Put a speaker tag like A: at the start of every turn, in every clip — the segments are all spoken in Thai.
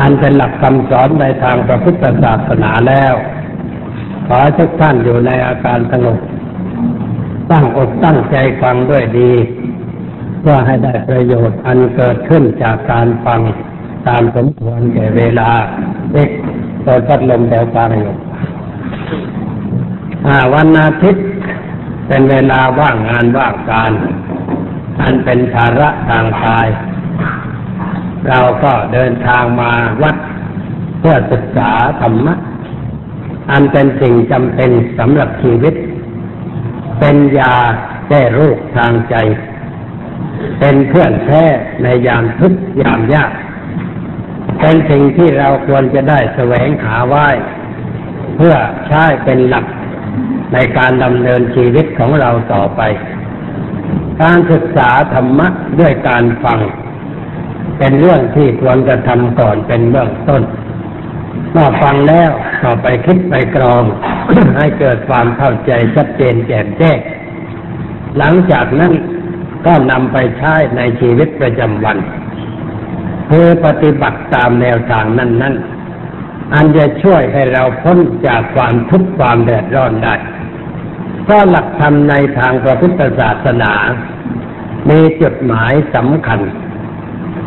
A: อันเป็นหลักคำสอนในทางพระพุทธศาสนาแล้ว ขอทุกท่านอยู่ในอาการสงบตั้งอกตั้งใจฟังด้วยดี เพื่อให้ได้ประโยชน์อันเกิดขึ้นจากการฟังตามสมควรแก่เวลาเด็กเปิดพัดลมแถวกลางอยู่วันอาทิตย์เป็นเวลาว่างงานว่างการ อันเป็นภาระทางกาย เราก็เดินทางมาวัดเพื่อศึกษาธรรมะ อันเป็นสิ่งจำเป็นสำหรับชีวิต เป็นยาแก้โรคทางใจ เป็นเพื่อนแท้ในยามทุกข์ยามยาก เป็นสิ่งที่เราควรจะได้แสวงหาไว้ เพื่อใช้เป็นหลักในการดำเนินชีวิตของเราต่อไป การศึกษาธรรมะด้วยการฟัง เป็นเรื่องที่ควรจะทำก่อนเป็นเบื้องต้นเมื่อฟังแล้วต่อไปคิดไปกรอง ให้เกิดความเข้าใจชัดเจนแจ่มแจ้งหลังจากนั้นก็นำไปใช้ในชีวิตประจำวันเพื่อปฏิบัติตามแนวทางนั้นนั้นอันจะช่วยให้เราพ้นจากความทุกข์ความเดือดร้อนได้เพราะหลักธรรมในทางพระพุทธศาสนา มีจุดหมายสำคัญ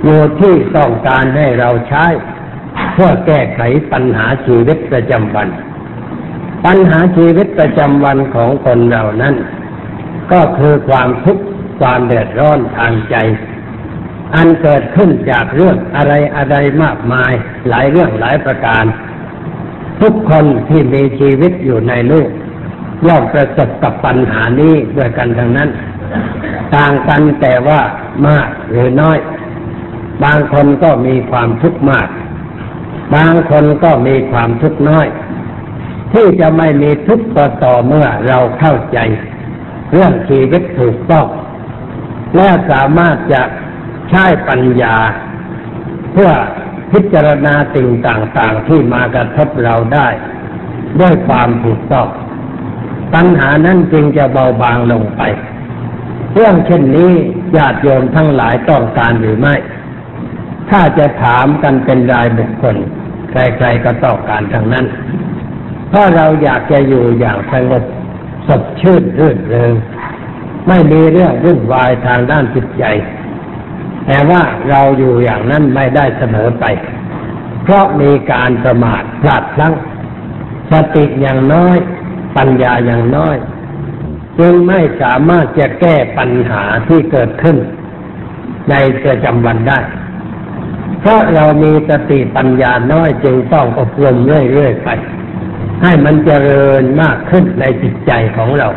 A: อยู่ที่ต้องการให้เราใช้เพื่อแก้ไขปัญหาชีวิตประจำวัน ปัญหาชีวิตประจำวันของคนเรานั้น ก็คือความทุกข์ความเดือดร้อนทางใจ อันเกิดขึ้นจากเรื่องอะไรอะไรมากมายหลายเรื่องหลายประการ ทุกคนที่มีชีวิตอยู่ในโลกย่อมประสบกับปัญหานี้ด้วยกันทั้งนั้น ต่างกันแต่ว่ามากหรือน้อย บางคนก็มีความทุกข์มาก บางคนก็มีความทุกข์น้อย ที่จะไม่มีทุกข์ก็ต่อเมื่อเราเข้าใจ เรื่องชีวิตถูกต้องและสามารถจะใช้ปัญญา เพื่อพิจารณาสิ่งต่างๆที่มากระทบเราได้ ด้วยความถูกต้องปัญหานั้นจึงจะเบาบางลงไป เรื่องเช่นนี้ญาติโยมทั้งหลายต้องการหรือไม่ ถ้าจะถามกันเป็นรายบุคคล ใครๆก็ต้องการทั้งนั้น เพราะเราอยากจะอยู่อย่างสงบสดชื่นรื่นเริงไม่มีเรื่องวุ่นวายทางด้านจิตใจ แต่ว่าเราอยู่อย่างนั้นไม่ได้เสมอไป เพราะมีการประมาทพลาดพลั้งสติอย่างน้อย ปัญญาอย่างน้อย จึงไม่สามารถจะแก้ปัญหาที่เกิดขึ้น ในประจำวันได้ เพราะเรามีสติปัญญาน้อยจึงต้องอบรมเรื่อยๆไป ให้มันเจริญมากขึ้นในจิตใจของเรา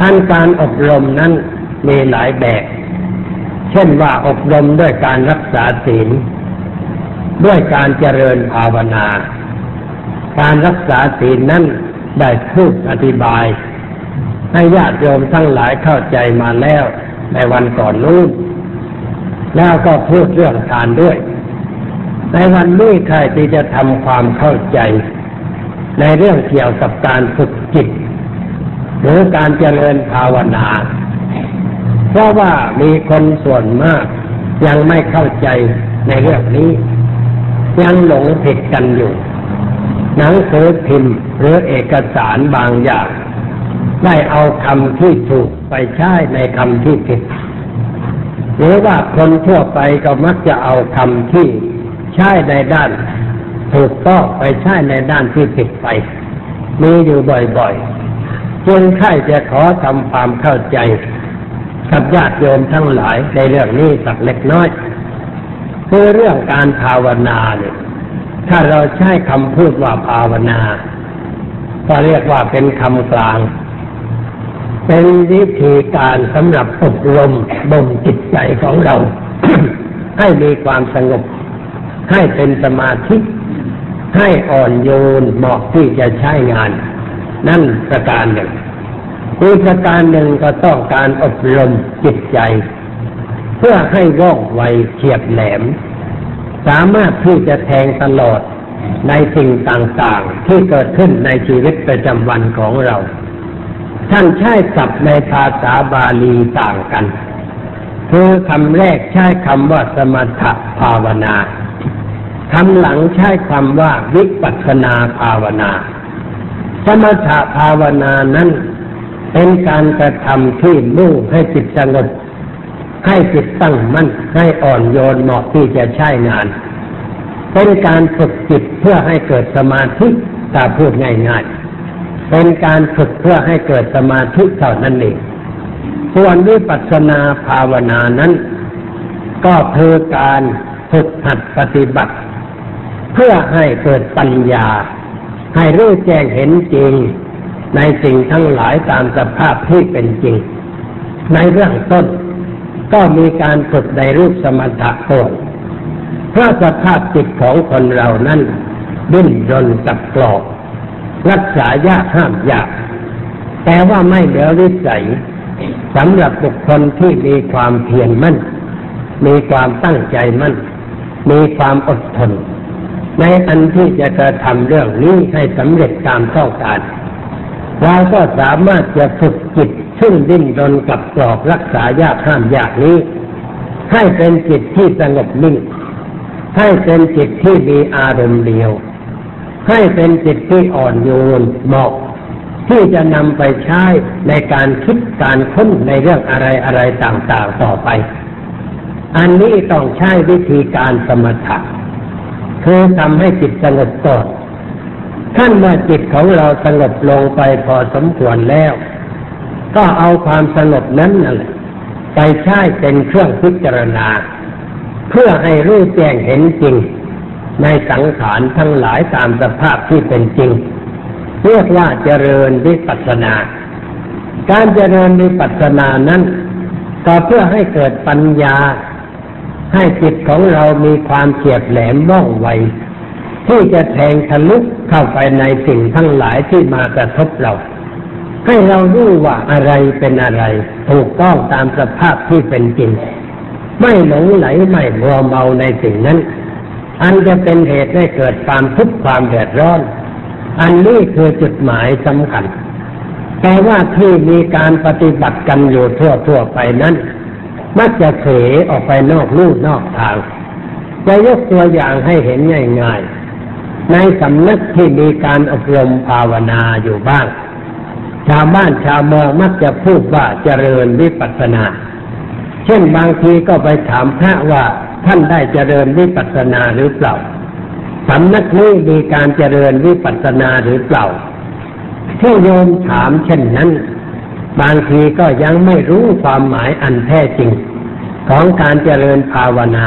A: ท่านการอบรมนั้นมีหลายแบบ เช่นว่าอบรมด้วยการรักษาศีล ด้วยการเจริญภาวนา การรักษาศีลนั้นได้พูดอธิบาย ให้ญาติโยมทั้งหลายเข้าใจมาแล้วในวันก่อนนู้น แล้วก็พูดเรื่องทานด้วย ในวันนี้ใครที่จะทำความเข้าใจ ในเรื่องเกี่ยวกับการฝึกจิต หรือการเจริญภาวนา เพราะว่ามีคนส่วนมากยังไม่เข้าใจในเรื่องนี้ ยังหลงผิดกันอยู่ หนังสือพิมพ์หรือเอกสารบางอย่าง ได้เอาคำที่ถูกไปใช้ในคำที่ผิด หรือว่าคนทั่วไปก็มักจะเอาคำที่ใช้ในด้านถูกต้องไปใช้ในด้านที่ผิดไป มีอยู่บ่อยๆจึงใช่จะขอทำความเข้าใจกับญาติโยมทั้งหลายในเรื่องนี้สักเล็กน้อยคือเรื่องการภาวนาเนี่ยถ้าเราใช้คำพูดว่าภาวนา ก็เรียกว่าเป็นคำกลาง เป็นวิธีการสำหรับอบรมบ่มจิตใจของเรา ให้มีความสงบ ให้เป็นสมาธิ ให้อ่อนโยนเหมาะที่จะใช้งาน นั่นประการหนึ่งอีกประการหนึ่งก็ต้องการอบรมจิตใจ เพื่อให้ว่องไวเฉียบแหลม สามารถที่จะแทงตลอดในสิ่งต่างๆ ที่เกิดขึ้นในชีวิตประจำวันของเรา ท่านใช้ศัพท์ในภาษาบาลีต่างกัน คือคำแรกใช้คำว่าสมถภาวนาคำหลังใช้คำว่าวิปัสสนาภาวนา สมถภาวนานั้นเป็นการกระทำที่มุ่งให้จิตสงบให้จิตตั้งมั่นให้อ่อนโยนเหมาะที่จะใช้งาน เป็นการฝึกจิตเพื่อให้เกิดสมาธิถ้าพูดง่ายๆ เป็นการฝึกเพื่อให้เกิดสมาธิเท่านั้นเองส่วนวิปัสสนาภาวนานั้น ก็คือการฝึกหัดปฏิบัติ เพื่อให้เกิดปัญญา ให้รู้แจ้งเห็นจริง ในสิ่งทั้งหลายตามสภาพที่เป็นจริง ในเรื่องต้นก็มีการฝึกในรูปสมถะก่อนเพราะสภาพจิตของคนเรานั้นดิ้นรนกับกรอบ รักษายากห้ามยาก แต่ว่าไม่เหลือวิสัยสำหรับบุคคลที่มีความเพียรมั่น มีความตั้งใจมั่น มีความอดทน ในอันที่จะกระทำเรื่องนี้ให้สำเร็จตามต้องการเราก็สามารถจะฝึกจิตซึ่งดิ้นรนกับกรอบรักษายากห้ามยากนี้ ให้เป็นจิตที่สงบนิ่งให้เป็นจิตที่มีอารมณ์เดียว ให้เป็นจิตที่อ่อนโยนเหมาะที่จะนำไปใช้ในการคิดการค้นในเรื่องอะไรอะไรต่างๆต่อไป อันนี้ต้องใช้วิธีการสมถะคือทำให้จิตสงบก่อนท่านเมื่อจิตของเราสงบลงไปพอสมควรแล้ว ก็เอาความสงบนั้นนั่นแหละไปใช้เป็นเครื่องพิจารณา เพื่อให้รู้แจ้งเห็นจริง ในสังขารทั้งหลายตามสภาพที่เป็นจริง เรียกว่าเจริญวิปัสสนา การเจริญวิปัสสนานั้นก็เพื่อให้เกิดปัญญา ให้จิตของเรามีความเฉียบแหลมว่องไว ที่จะแทงทะลุเข้าไปในสิ่งทั้งหลายที่มากระทบเรา ให้เรารู้ว่าอะไรเป็นอะไร ถูกต้องตามสภาพที่เป็นจริง ไม่หลงไหลไม่มัวเมาในสิ่งนั้น อันจะเป็นเหตุให้เกิดความทุกข์ความเดือดร้อน อันนี้คือจุดหมายสำคัญ แต่ว่าที่มีการปฏิบัติกันอยู่ทั่วทั่วไปนั้น มักจะเขออกไปนอกลู่นอกทาง จะยกตัวอย่างให้เห็นง่ายๆ ในสำนักที่มีการอบรมภาวนาอยู่บ้าง ชาวบ้านชาวเมืองมักจะพูดว่าเจริญวิปัสสนา เช่นบางทีก็ไปถามพระว่า ท่านได้เจริญวิปัสสนาหรือเปล่าสำนักนี้มีการเจริญวิปัสสนาหรือเปล่า ที่โยมถามเช่นนั้น บางทีก็ยังไม่รู้ความหมายอันแท้จริง ของการเจริญภาวนา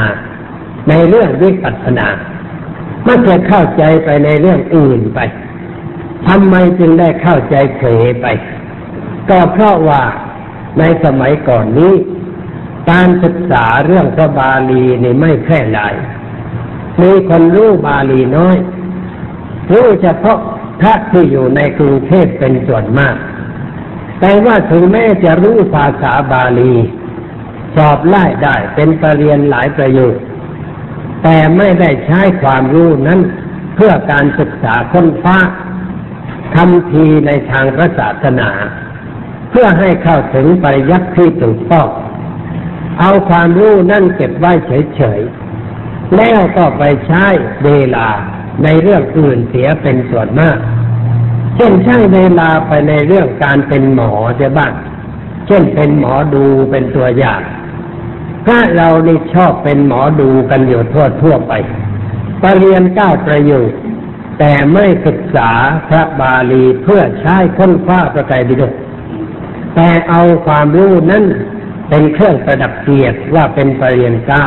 A: ในเรื่องวิปัสสนามักจะเข้าใจไปในเรื่องอื่นไปทำไมจึงได้เข้าใจเผยไป ก็เพราะว่าในสมัยก่อนนี้ การศึกษาเรื่องพระบาลีนี่ไม่แพร่หลาย มีคนรู้บาลีน้อย รู้เฉพาะพระที่อยู่ในกรุงเทพเป็นส่วนมาก แต่ว่าถึงแม้จะรู้ภาษาบาลี สอบไล่ได้เป็นประเรียนหลายประโยคแต่ไม่ได้ใช้ความรู้นั้นเพื่อการศึกษาค้นฟ้าทำทีในทางพระศาสนา เพื่อให้เข้าถึงปริยัติที่ถูกต้อง เอาความรู้นั่นเก็บไว้เฉยๆ แล้วก็ไปใช้เวลาในเรื่องอื่นเสียเป็นส่วนมาก เช่นใช้เวลาไปในเรื่องการเป็นหมอเสียบ้าง เช่นเป็นหมอดูเป็นตัวอย่างถ้าเรานี่ชอบเป็นหมอดูกันอยู่ทั่วทั่วไปปรเรียนเก้าประโยคแต่ไม่ศึกษาพระบาลีเพื่อใช้ค้นคว้าประกายบิดกแต่เอาความรู้นั้น เป็นเครื่องประดับเกียรติว่าเป็นปรเรียนเก้า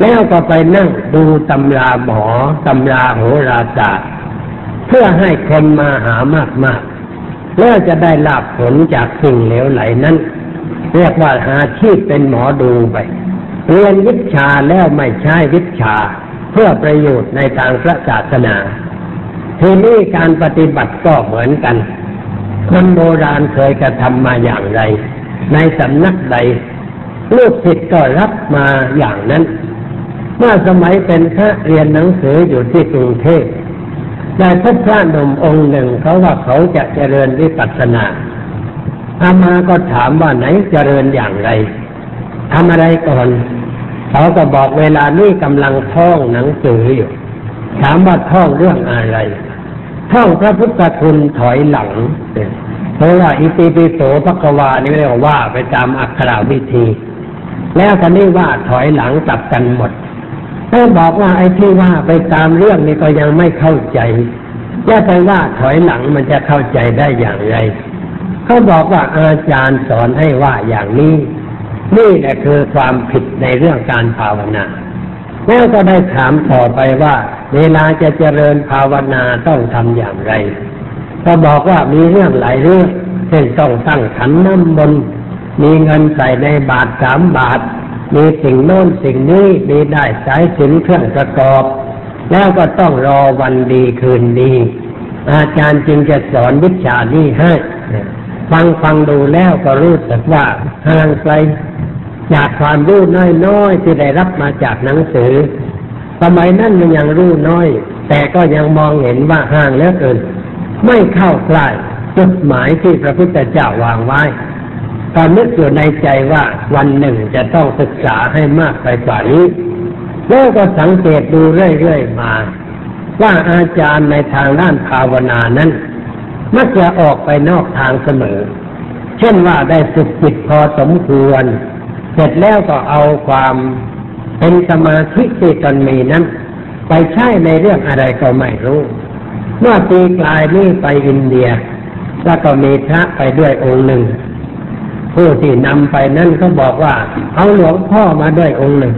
A: แล้วก็ไปนั่งดูตำราหมอตำราโหราศาสตร์เพื่อให้คนมาหามากๆแล้วจะได้ลาบผลจากสิ่งเหลวไหลนั้น เรียกว่าหาชีพเป็นหมอดูไป เรียนวิชาแล้วไม่ใช้วิชา เพื่อประโยชน์ในทางพระศาสนา ทีนี้การปฏิบัติก็เหมือนกัน คนโบราณเคยกระทำมาอย่างไร ในสำนักใด ลูกศิษย์ก็รับมาอย่างนั้น เมื่อสมัยเป็นพระเรียนหนังสืออยู่ที่กรุงเทพได้พบพระหนุ่มองค์หนึ่งเขาว่าเขาจะเจริญวิปัสสนาอามาก็ถามว่าไหนเจริญอย่างไรทำอะไรก่อนเขาก็บอกเวลานี้กำลังท่องหนังสืออยู่ ถามว่าท่องเรื่องอะไร ท่องพระพุทธคุณถอยหลังเพ ราะว่าอิติปิโสพระกวานี่เรียกว่าไปตามอักขราวิธี แล้วกันนี้ว่าถอยหลังกลับกันหมดถ้าบอกว่าไอ้ที่ว่าไปตามเรื่องนี้ก็ยังไม่เข้าใจจะไปว่าถอยหลังมันจะเข้าใจได้อย่างไร เขาบอกว่าอาจารย์สอนให้ว่าอย่างนี้ นี่แหละคือความผิดในเรื่องการภาวนา แล้วก็ได้ถามต่อไปว่า เวลาจะเจริญภาวนาต้องทำอย่างไร ก็บอกว่ามีเรื่องหลายเรื่องเช่นต้องตั้งขันน้ำบนมีเงินใส่ในบาทสามบาท มีสิ่งโน้นสิ่งนี้มีได้สายสินเครื่องประกอบ แล้วก็ต้องรอวันดีคืนดี อาจารย์จึงจะสอนวิชานี้ให้ฟังฟังดูแล้วก็รู้สึกว่าห่างไกลจากความรู้น้อยๆที่ได้รับมาจากหนังสือ สมัยนั้นมันยังรู้น้อย แต่ก็ยังมองเห็นว่าห่างเหลือเกิน ไม่เข้าใกล้จุดหมายที่พระพุทธเจ้าวางไว้ตอนนึกอยู่ในใจว่าวันหนึ่งจะต้องศึกษาให้มากไปกว่านี้แล้วก็สังเกตดูเรื่อยๆมา ว่าอาจารย์ในทางด้านภาวนานั้น มักจะออกไปนอกทางเสมอ เช่นว่าได้ฝึกจิตพอสมควร เสร็จแล้วก็เอาความเป็นสมาธิที่ตนมีนั้น ไปใช้ในเรื่องอะไรก็ไม่รู้ เมื่อปีกลายนี้ไปอินเดีย แล้วก็มีพระไปด้วยองค์หนึ่ง ผู้ที่นำไปนั่นก็บอกว่าเอาหลวงพ่อมาด้วยองค์หนึ่ง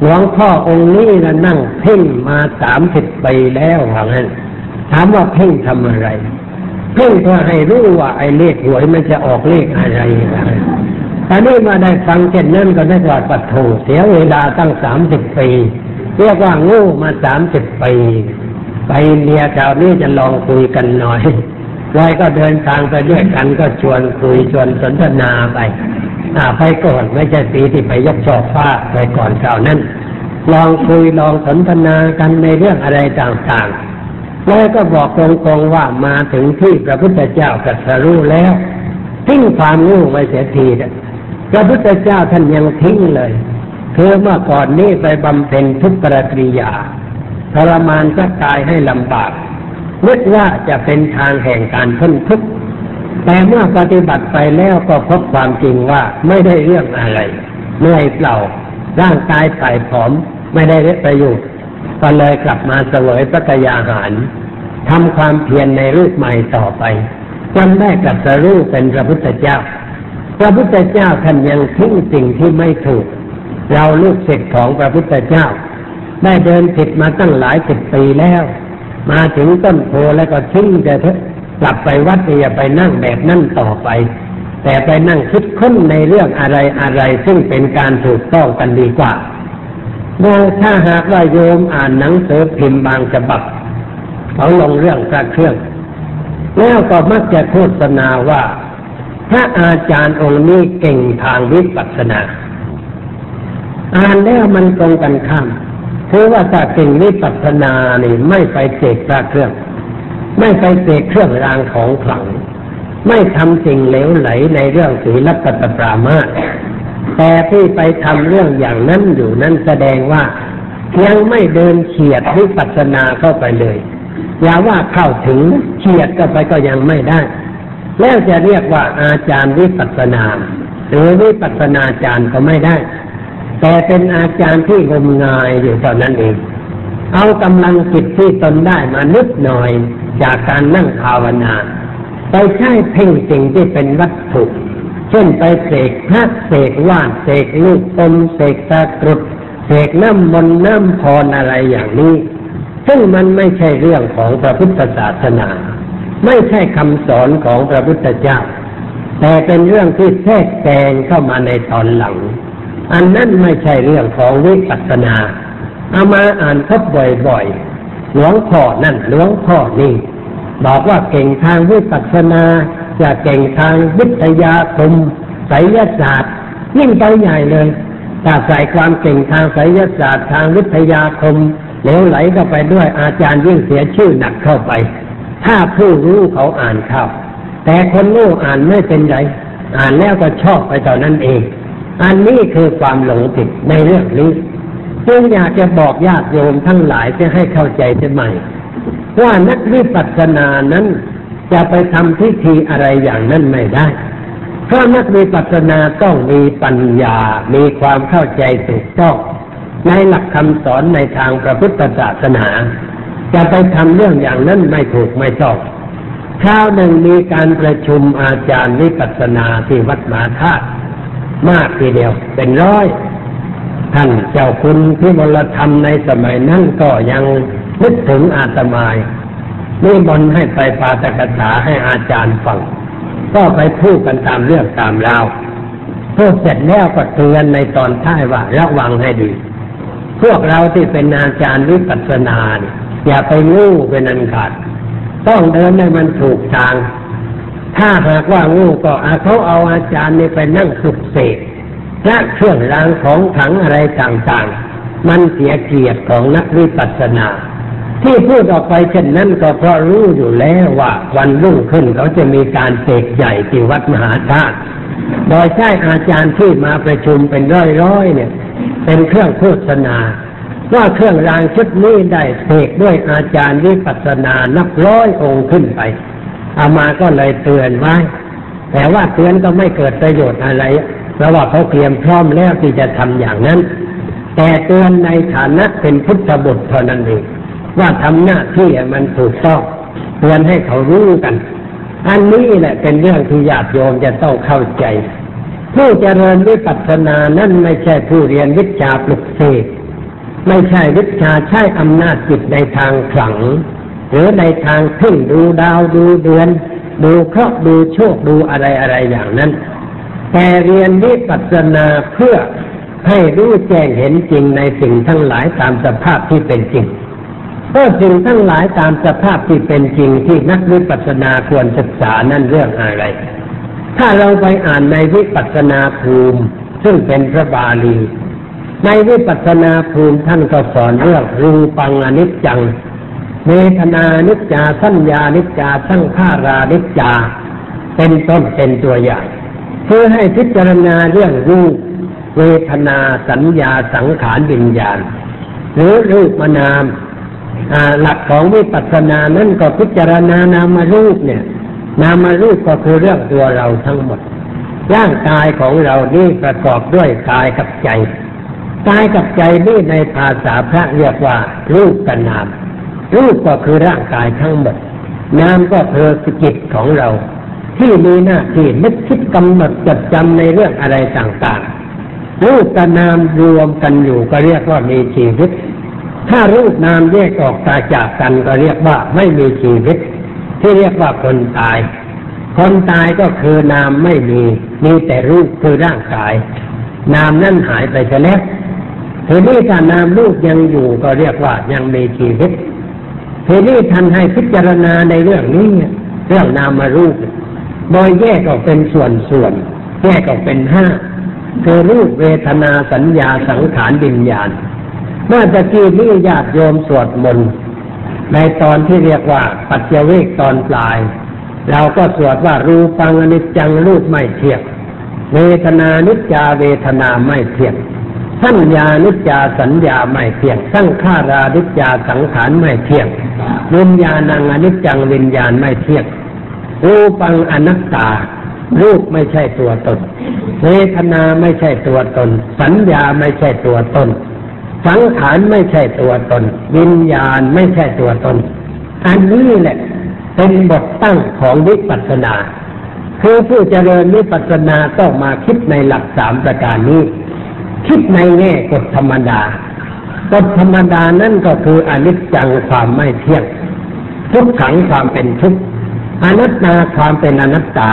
A: หลวงพ่อองค์นี้นะนั่งเพ่งมาสามสิบปีแล้วว่างั้นถามว่าเพ่งทำอะไร เพ่งเพื่อให้รู้ว่าไอ้เลขหวยมันจะออกเลขอะไรนะตอนนี้มาได้ฟังเช่นนั้นก็ได้ว่าปัดโถเสียเวลาตั้งสามสิบปี เรียกว่างูมาสามสิบปี ไปเนียชาวนี้จะลองคุยกันหน่อยลอยก็เดินทางไปด้วยกันก็ชวนคุยชวนสนทนาไปอาไปก่อนไม่ใช่ปีที่ไปยกชอบฟ้าไปก่อนเก่านั้น ลองคุยลองสนทนากันในเรื่องอะไรต่างๆแล้วก็บอกตรงๆว่ามาถึงที่พระพุทธเจ้าตรัสรู้แล้วทิ้งความงู้ไว้เสียทีนะพระพุทธเจ้าท่านยังทิ้งเลยคือเมื่อก่อนนี้ไปบำเพ็ญทุกขกริยา ทรมานสักายให้ลำบากนึกว่าจะเป็นทางแห่งการพ้นทุกข์แต่เมื่อปฏิบัติไปแล้วก็พบความจริงว่าไม่ได้เรื่องอะไรเหนื่อยเปล่า ร่างกายไผ่ผอมไม่ได้ประโยชน์ก็เลยกลับมาเสวยพระกยาหารทำความเพียรในรูปใหม่ต่อไปจนได้กับสรู้เป็นพระพุทธเจ้า พระพุทธเจ้าท่านยังทิ้งสิ่งที่ไม่ถูก เราลูกศิษย์ของพระพุทธเจ้า ได้เดินผิดมาตั้งหลายสิบปีแล้ว มาถึงต้นโพแล้วก็ทิ้งแต่เถอะกลับไปวัดอย่าไปนั่งแบบนั่นต่อไป แต่ไปนั่งคิดค้นในเรื่องอะไรอะไรซึ่งเป็นการถูกต้องกันดีกว่าโดยถ้าหากว่าโยมอ่านหนังสือพิมพ์บางฉบับเขาลงเรื่องพระเครื่อง แล้วก็มักจะโฆษณาว่าถ้าอาจารย์องค์นี้เก่งทางวิปัสสนา อ่านแล้วมันตรงกันข้าม คือว่าถ้าเก่งวิปัสสนานี่ไม่ไปเสกพระเครื่อง ไม่ไปเสกเครื่องรางของขลัง ไม่ทำสิ่งเหลวไหลในเรื่องศีลปัตปรามาแต่ที่ไปทำเรื่องอย่างนั้นอยู่นั้นแสดงว่ายังไม่เดินเฉียดวิปัสสนาเข้าไปเลย อย่าว่าเข้าถึงเฉียดก็ไปก็ยังไม่ได้ แล้วจะเรียกว่าอาจารย์วิปัสสนา หรือวิปัสสนาจารย์ก็ไม่ได้ แต่เป็นอาจารย์ที่งมงายอยู่เท่านั้นเอง เอากำลังจิตที่ตนได้มานึกหน่อยจากการนั่งภาวนา ไปใช้เพ่งสิ่งที่เป็นวัตถุ เช่นไปเสกพระเสกว่านเสกลูกอมเสกตะกรุดเสกน้ำมนต์น้ำพรอะไรอย่างนี้ ซึ่งมันไม่ใช่เรื่องของพระพุทธศาสนา ไม่ใช่คำสอนของพระพุทธเจ้า แต่เป็นเรื่องที่แทรกแซงเข้ามาในตอนหลัง อันนั้นไม่ใช่เรื่องของวิปัสสนา เอามาอ่านพบบ่อยๆ หลวงพ่อนั่นหลวงพ่อนี่ บอกว่าเก่งทางวิปัสสนา จะเก่งทางวิทยาคมไสยศาสตร์ยิ่งไปใหญ่เลยถ้าใส่ความเก่งทางไสยศาสตร์ทางวิทยาคมเหลวไหลเข้าไปด้วยอาจารย์ยิ่งเสียชื่อหนักเข้าไป ถ้าผู้รู้เขาอ่านเข้าแต่คนรู้อ่านไม่เป็นไรอ่านแล้วก็ชอบไปตอนนั้นเอง อันนี้คือความหลงผิดในเรื่องนี้จึงอยากจะบอกญาติโยมทั้งหลายจะให้เข้าใจใช่ไหมว่านักวิปัสสนานั้นจะไปทำพิธีอะไรอย่างนั้นไม่ได้ เพราะนักวิปัสสนาต้องมีปัญญา มีความเข้าใจถูกต้องในหลักคำสอนในทางพระพุทธศาสนา จะไปทำเรื่องอย่างนั้นไม่ถูกไม่ชอบคราวหนึ่งมีการประชุมอาจารย์วิปัสสนาที่วัดมาธาตุ มากทีเดียว เป็นร้อย ท่านเจ้าคุณพิมลธรรมในสมัยนั้นก็ยังนึกถึงอาตมายนี่บนให้ไปปาตกถาให้อาจารย์ฟัง ก็ไปพูดกันตามเรื่องตามราวพูดเสร็จแล้วก็เตือนในตอนท้ายว่าระวังให้ดี พวกเราที่เป็นอาจารย์วิปัสสนานอย่าไปงูเป็นอันขาด ต้องเดินให้มันถูกทาง ถ้าหากว่างูก็เขาเอาอาจารย์นี่ไปนั่งสุกเสกและเครื่องรางของขังอะไรต่างๆ มันเสียเกียรติของนักวิปัสสนา ที่พูดออกไปเช่นนั้นก็เพราะรู้อยู่แล้วว่าวันรุ่งขึ้นเขาจะมีการเสกใหญ่ที่วัดมหาธาตุโดยใช้อาจารย์ที่มาประชุมเป็นร้อยๆเนี่ย เป็นเครื่องโฆษณาว่าเครื่องรางชุดนี้ได้เสกด้วยอาจารย์วิปัสสนานับร้อยองค์ขึ้นไป อามาก็เลยเตือนไว้แต่ว่าเตือนก็ไม่เกิดประโยชน์อะไร เพราะว่าเขาเตรียมพร้อมแล้วที่จะทำอย่างนั้น แต่เตือนในฐานะเป็นพุทธบุตรเท่านั้นเองว่าทำหน้าที่มันถูกต้องเตือนให้เขารู้กัน อันนี้แหละเป็นเรื่องที่ญาติโยมจะต้องเข้าใจ ผู้เจริญวิปัสสนานั้นไม่ใช่ผู้เรียนวิชาปลุกเสกไม่ใช่วิชาใช้อำนาจจิตในทางขลัง หรือในทางเพ่งดูดาวดูเดือน ดูเคราะห์ดูโชคดูอะไรอะไรอย่างนั้น แต่เรียนวิปัสสนาเพื่อให้รู้แจ้งเห็นจริงในสิ่งทั้งหลายตามสภาพที่เป็นจริงเพราะสิ่งทั้งหลายตามสภาพที่เป็นจริงที่นักวิปัสสนาควรศึกษานั่นเรื่องอะไร ถ้าเราไปอ่านในวิปัสสนาภูมิ ซึ่งเป็นพระบาลี ในวิปัสสนาภูมิท่านก็สอนเรื่องรูปังอนิจจัง เวทนานิจจาสัญญานิจจาสังขารานิจจา เป็นต้นเป็นตัวอย่างเพื่อให้พิจารณาเรื่องรูปเวทนาสัญญาสังขารวิญญาณ หรือรูปมานามหลักของวิปัสสนานั้นก็พิจารณานามารูปเนี่ย นามารูปก็คือเรื่องตัวเราทั้งหมด ร่างกายของเรานี่ประกอบด้วยกายกับใจกายกับใจนี่ในภาษาพระเรียกว่ารูปกับนาม รูปก็คือร่างกายทั้งหมดนามก็คือสกิจของเรา ที่มีหน้าที่นึกคิดกำหนดจดจำในเรื่องอะไรต่างๆ รูปกับนามรวมกันอยู่ก็เรียกว่ามีชีวิต ถ้ารูปนามแยกออกตาจากกันก็เรียกว่าไม่มีชีวิต ที่เรียกว่าคนตาย คนตายก็คือนามไม่มี มีแต่รูปคือร่างกาย นามนั่นหายไปแล้วทีนี้ถ้านามรูปยังอยู่ก็เรียกว่ายังมีชีวิต ทีนี้ท่านให้พิจารณาในเรื่องนี้เรื่องนามารูปโดยแยกออกเป็นส่วนส่วนแยกออกเป็นห้าคือรูปเวทนาสัญญาสังขารวิญญาณเมื่อตะกี้ที่ญาติโยมสวดมนต์ในตอนที่เรียกว่า ปัจเจเวกตอนปลาย เราก็สวดว่ารูปังอนิจจังรูปไม่เที่ยงเวทนานิจจาเวทนาไม่เที่ยง สัญญานิจจาสัญญาไม่เที่ยง สังขารานิจจาสังขารไม่เที่ยงวิญญาณังอนิจจังวิญญาณไม่เที่ยงรูปังอนัตตา รูปไม่ใช่ตัวตนเวทนาไม่ใช่ตัวตน สัญญาไม่ใช่ตัวตน สังขารไม่ใช่ตัวตน วิญญาณไม่ใช่ตัวตน อันนี้แหละเป็นบทตั้งของวิปัสสนา คือผู้เจริญวิปัสสนาต้องมาคิดในหลักสามประการนี้ คิดในแง่กฎธรรมดากฎธรรมดานั่นก็คืออนิจจังความไม่เที่ยง ทุกขังความเป็นทุกข์อนัตตาความเป็นอนัตตา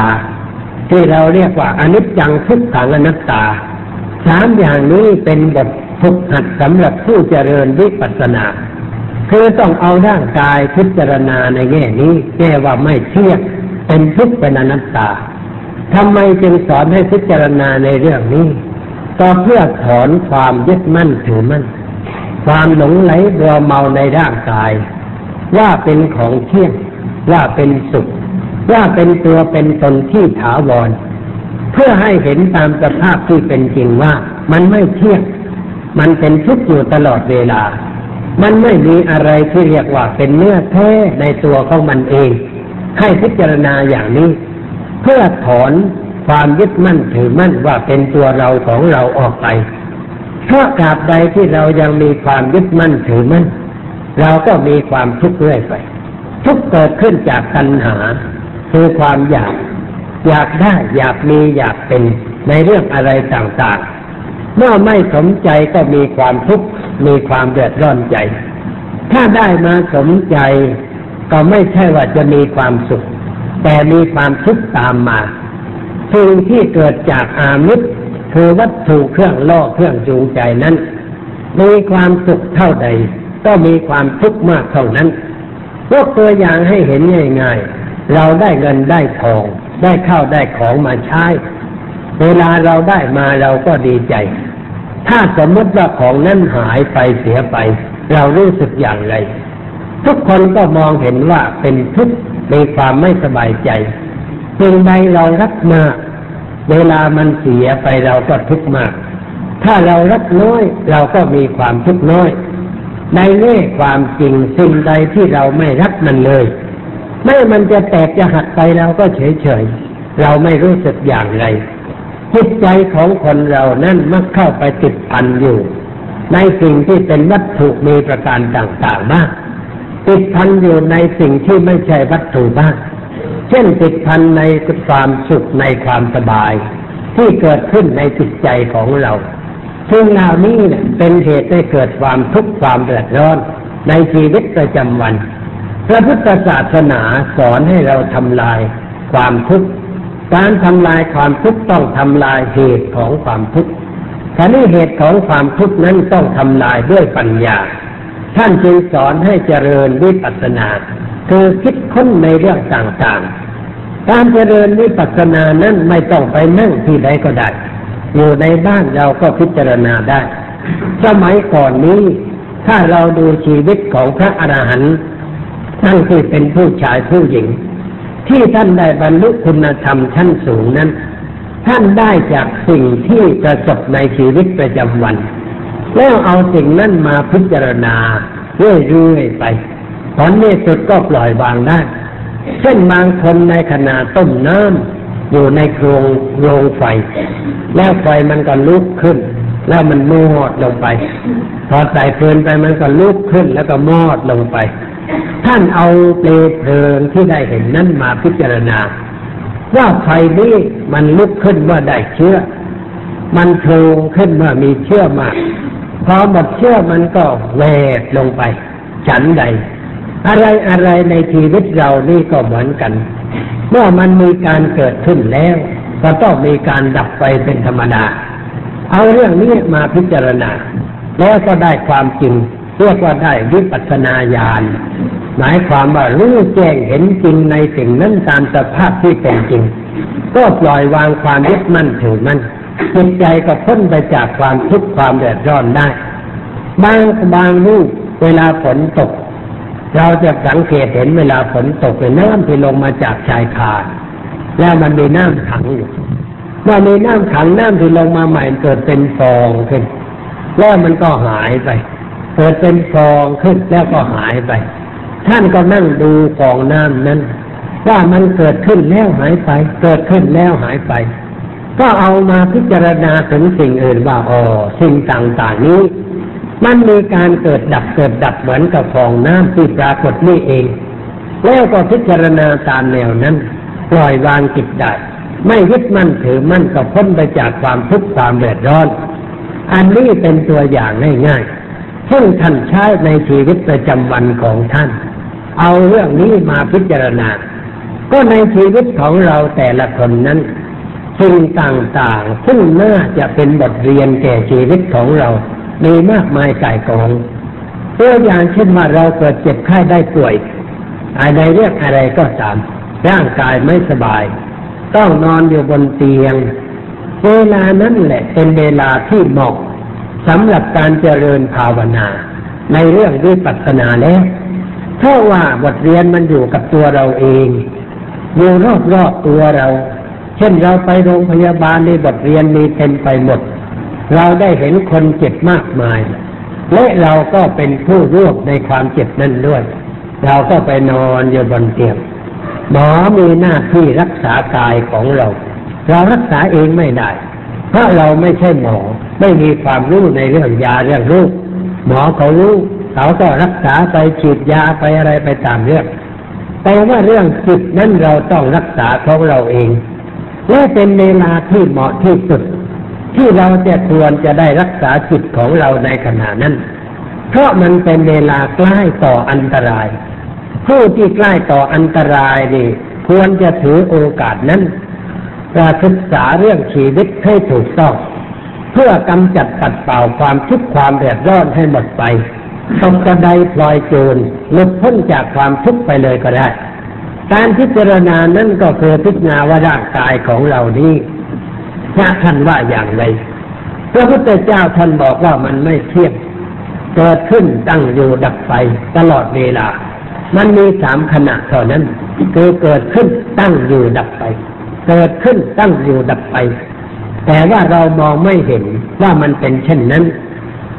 A: ที่เราเรียกว่าอนิจจังทุกขังอนัตตาสามอย่างนี้เป็นบทฝึกหัดสำหรับผู้เจริญวิปัสสนา คือต้องเอาร่างกายพิจารณาในแง่นี้แก้ว่าไม่เที่ยงเป็นทุกข์เป็นอนัตตาทำไมจึงสอนให้พิจารณาในเรื่องนี้ ก็เพื่อถอนความยึดมั่นถือมั่น ความหลงไหลรัวเมาในร่างกาย ว่าเป็นของเที่ยง ว่าเป็นสุข ว่าเป็นตัวเป็นตนที่ถาวร เพื่อให้เห็นตามสภาพที่เป็นจริงว่ามันไม่เที่ยง มันเป็นทุกข์อยู่ตลอดเวลา มันไม่มีอะไรที่เรียกว่าเป็นเนื้อแท้ในตัวของมันเอง ให้พิจารณาอย่างนี้ เพื่อถอน ความยึดมั่นถือมั่นว่าเป็นตัวเราของเราออกไปเพราะกาบใดที่เรายังมีความยึดมั่นถือมั่น เราก็มีความทุกข์เรื่อยไป ทุกข์เกิดขึ้นจากตัณหา คือความอยาก อยากได้อยากมีอยากเป็นในเรื่องอะไรต่างๆ เมื่อไม่สมใจก็มีความทุกข์มีความเดือดร้อนใจ ถ้าได้มาสมใจก็ไม่ใช่ว่าจะมีความสุข แต่มีความทุกข์ตามมา สิ่งที่เกิดจากอามิตรคือวัตถุเครื่องล่อเครื่องจูงใจนั้น มีความสุขเท่าใด ก็มีความทุกข์มากเท่านั้นยกตัวอย่างให้เห็นง่ายๆ เราได้เงินได้ทอง ได้ข้าวได้ของมาใช้ เวลาเราได้มาเราก็ดีใจ ถ้าสมมติว่าของนั้นหายไปเสียไป เรารู้สึกอย่างไร ทุกคนก็มองเห็นว่าเป็นทุกข์มีความไม่สบายใจ สิ่งใดเรารักมาก เวลามันเสียไปเราก็ทุกข์มาก ถ้าเรารักน้อยเราก็มีความทุกข์น้อย ในแง่ความจริงสิ่งใดที่เราไม่รักมันเลย ไม่มันจะแตกจะหักไปเราก็เฉยเฉยเราไม่รู้สึกอย่างไรจิตใจของคนเรานั่นมักเข้าไปติดพันอยู่ ในสิ่งที่เป็นวัตถุมีประการต่างๆบ้างติดพันอยู่ในสิ่งที่ไม่ใช่วัตถุบ้าง เช่นติดพันในความสุขในความสบาย ที่เกิดขึ้นในจิตใจของเราซึ่งเหล่านี้เนี่ยเป็นเหตุให้เกิดความทุกข์ความเดือดร้อนในชีวิตประจำวัน พระพุทธศาสนาสอนให้เราทำลายความทุกข์การทำลายความทุกข์ต้องทำลายเหตุของความทุกข์ทีนี้เหตุของความทุกข์นั้นต้องทำลายด้วยปัญญา ท่านจึงสอนให้เจริญวิปัสสนา คือคิดค้นในเรื่องต่างๆ การเจริญวิปัสสนานั้นไม่ต้องไปนั่งที่ใดก็ได้ อยู่ในบ้านเราก็พิจารณาได้ สมัยก่อนนี้ ถ้าเราดูชีวิตของพระอรหันต์ทั้งที่เป็นผู้ชายผู้หญิง ที่ท่านได้บรรลุคุณธรรมชั้นสูงนั้น ท่านได้จากสิ่งที่ประสบในชีวิตประจำวัน แล้วเอาสิ่งนั้นมาพิจารณาเรื่อยๆไป ผลนี่สุดก็ปล่อยวางได้ เช่นบางคนในขณะต้มน้ำอยู่ในโครงโรงไฟ แล้วไฟมันก็ลุกขึ้น แล้วมันมอดลงไป พอใส่เพลินไปมันก็ลุกขึ้นแล้วก็มอดลงไป ท่านเอาเปลวเพลิงที่ได้เห็นนั้นมาพิจารณา ว่าไฟนี้มันลุกขึ้นว่าได้เชื้อ มันโผล่ขึ้นเมื่อมีเชื้อมากพอหมดเชื้อมันก็แหวกลงไป ฉันใด อะไรอะไรในชีวิตเรานี่ก็เหมือนกัน เมื่อมันมีการเกิดขึ้นแล้ว ก็ต้องมีการดับไปเป็นธรรมดา เอาเรื่องนี้มาพิจารณา แล้วก็ได้ความจริงเรียกว่าได้วิปัสสนาญาณหมายความว่ารู้แจ้งเห็นจริงในสิ่งนั้นตามสภาพที่เป็นจริง ก็ปล่อยวางความยึดมั่นถือมั่นจิตใจก็พ้นไปจากความทุกข์ความเดือดร้อนได้ บางบางรูปเวลาฝนตก เราจะสังเกตเห็นเวลาฝนตกเป็นน้ำที่ลงมาจากชายคาแล้วมันมีน้ำขังอยู่เมื่อมีน้ำขังน้ำที่ลงมาใหม่เกิดเป็นฟองขึ้น แล้วมันก็หายไป เกิดเป็นฟองขึ้นแล้วก็หายไป ท่านก็นั่งดูฟองน้ำนั้น ว่ามันเกิดขึ้นแล้วหายไป เกิดขึ้นแล้วหายไป ก็เอามาพิจารณาถึงสิ่งอื่นว่าอ๋อสิ่งต่างๆนี้ มันมีการเกิดดับเกิดดับเหมือนกับฟองน้ำที่ปรากฏนี่เอง แล้วก็พิจารณาตามแนวนั้น ปล่อยวางจิตได้ ไม่ยึดมั่นถือมั่นก็พ้นไปจากความทุกข์ความเดือดร้อน อันนี้เป็นตัวอย่างง่ายๆซึ่งท่านใช้ในชีวิตประจำวันของท่าน เอาเรื่องนี้มาพิจารณา ก็ในชีวิตของเราแต่ละคนนั้นสิ่งต่างๆ ซึ่งน่าจะเป็นบทเรียนแก่ชีวิตของเรา มีมากมายกายกองตัวอย่างเช่นว่าเราเกิดเจ็บไข้ได้ป่วยอะไรเรียกอะไรก็ตาม ร่างกายไม่สบาย ต้องนอนอยู่บนเตียง เวลานั้นแหละเป็นเวลาที่เหมาะสำหรับการเจริญภาวนา ในเรื่องวิปัสสนาแล้วเพราะว่าบทเรียนมันอยู่กับตัวเราเองอยู่รอบๆตัวเรา เช่นเราไปโรงพยาบาลในบทเรียนมีเต็มไปหมด เราได้เห็นคนเจ็บมากมาย และเราก็เป็นผู้ร่วมในความเจ็บนั้นด้วย เราก็ไปนอนอยู่บนเตียงหมอมีหน้าที่รักษากายของเรา เรารักษาเองไม่ได้ เพราะเราไม่ใช่หมอไม่มีความรู้ในเรื่องยาเรื่องโรคหมอเขารู้เขาก็รักษาไปฉีดยาไปอะไรไปตามเรื่องแต่ว่าเรื่องจิตนั้นเราต้องรักษาของเราเองและเป็นเวลาที่เหมาะที่สุด ที่เราจะควรจะได้รักษาจิตของเราในขณะนั้น เพราะมันเป็นเวลาใกล้ต่ออันตราย ผู้ที่ใกล้ต่ออันตรายนี่ควรจะถือโอกาสนั้นจะศึกษาเรื่องชีวิตให้ถูกต้อง เพื่อกำจัดปัดเป่าความทุกข์ความเดือดร้อนให้หมดไปตกกระไดพลอยโจรหลุดพ้นจากความทุกข์ไปเลยก็ได้ การพิจารณานั้นก็คือพิจารณาว่าร่างกายของเรานี้ พระท่านว่าอย่างไร พระพุทธเจ้าท่านบอกว่ามันไม่เที่ยง เกิดขึ้นตั้งอยู่ดับไปตลอดเวลา มันมีสามขณะเท่านั้น คือเกิดขึ้นตั้งอยู่ดับไป เกิดขึ้นตั้งอยู่ดับไป แต่ว่าเรามองไม่เห็นว่ามันเป็นเช่นนั้น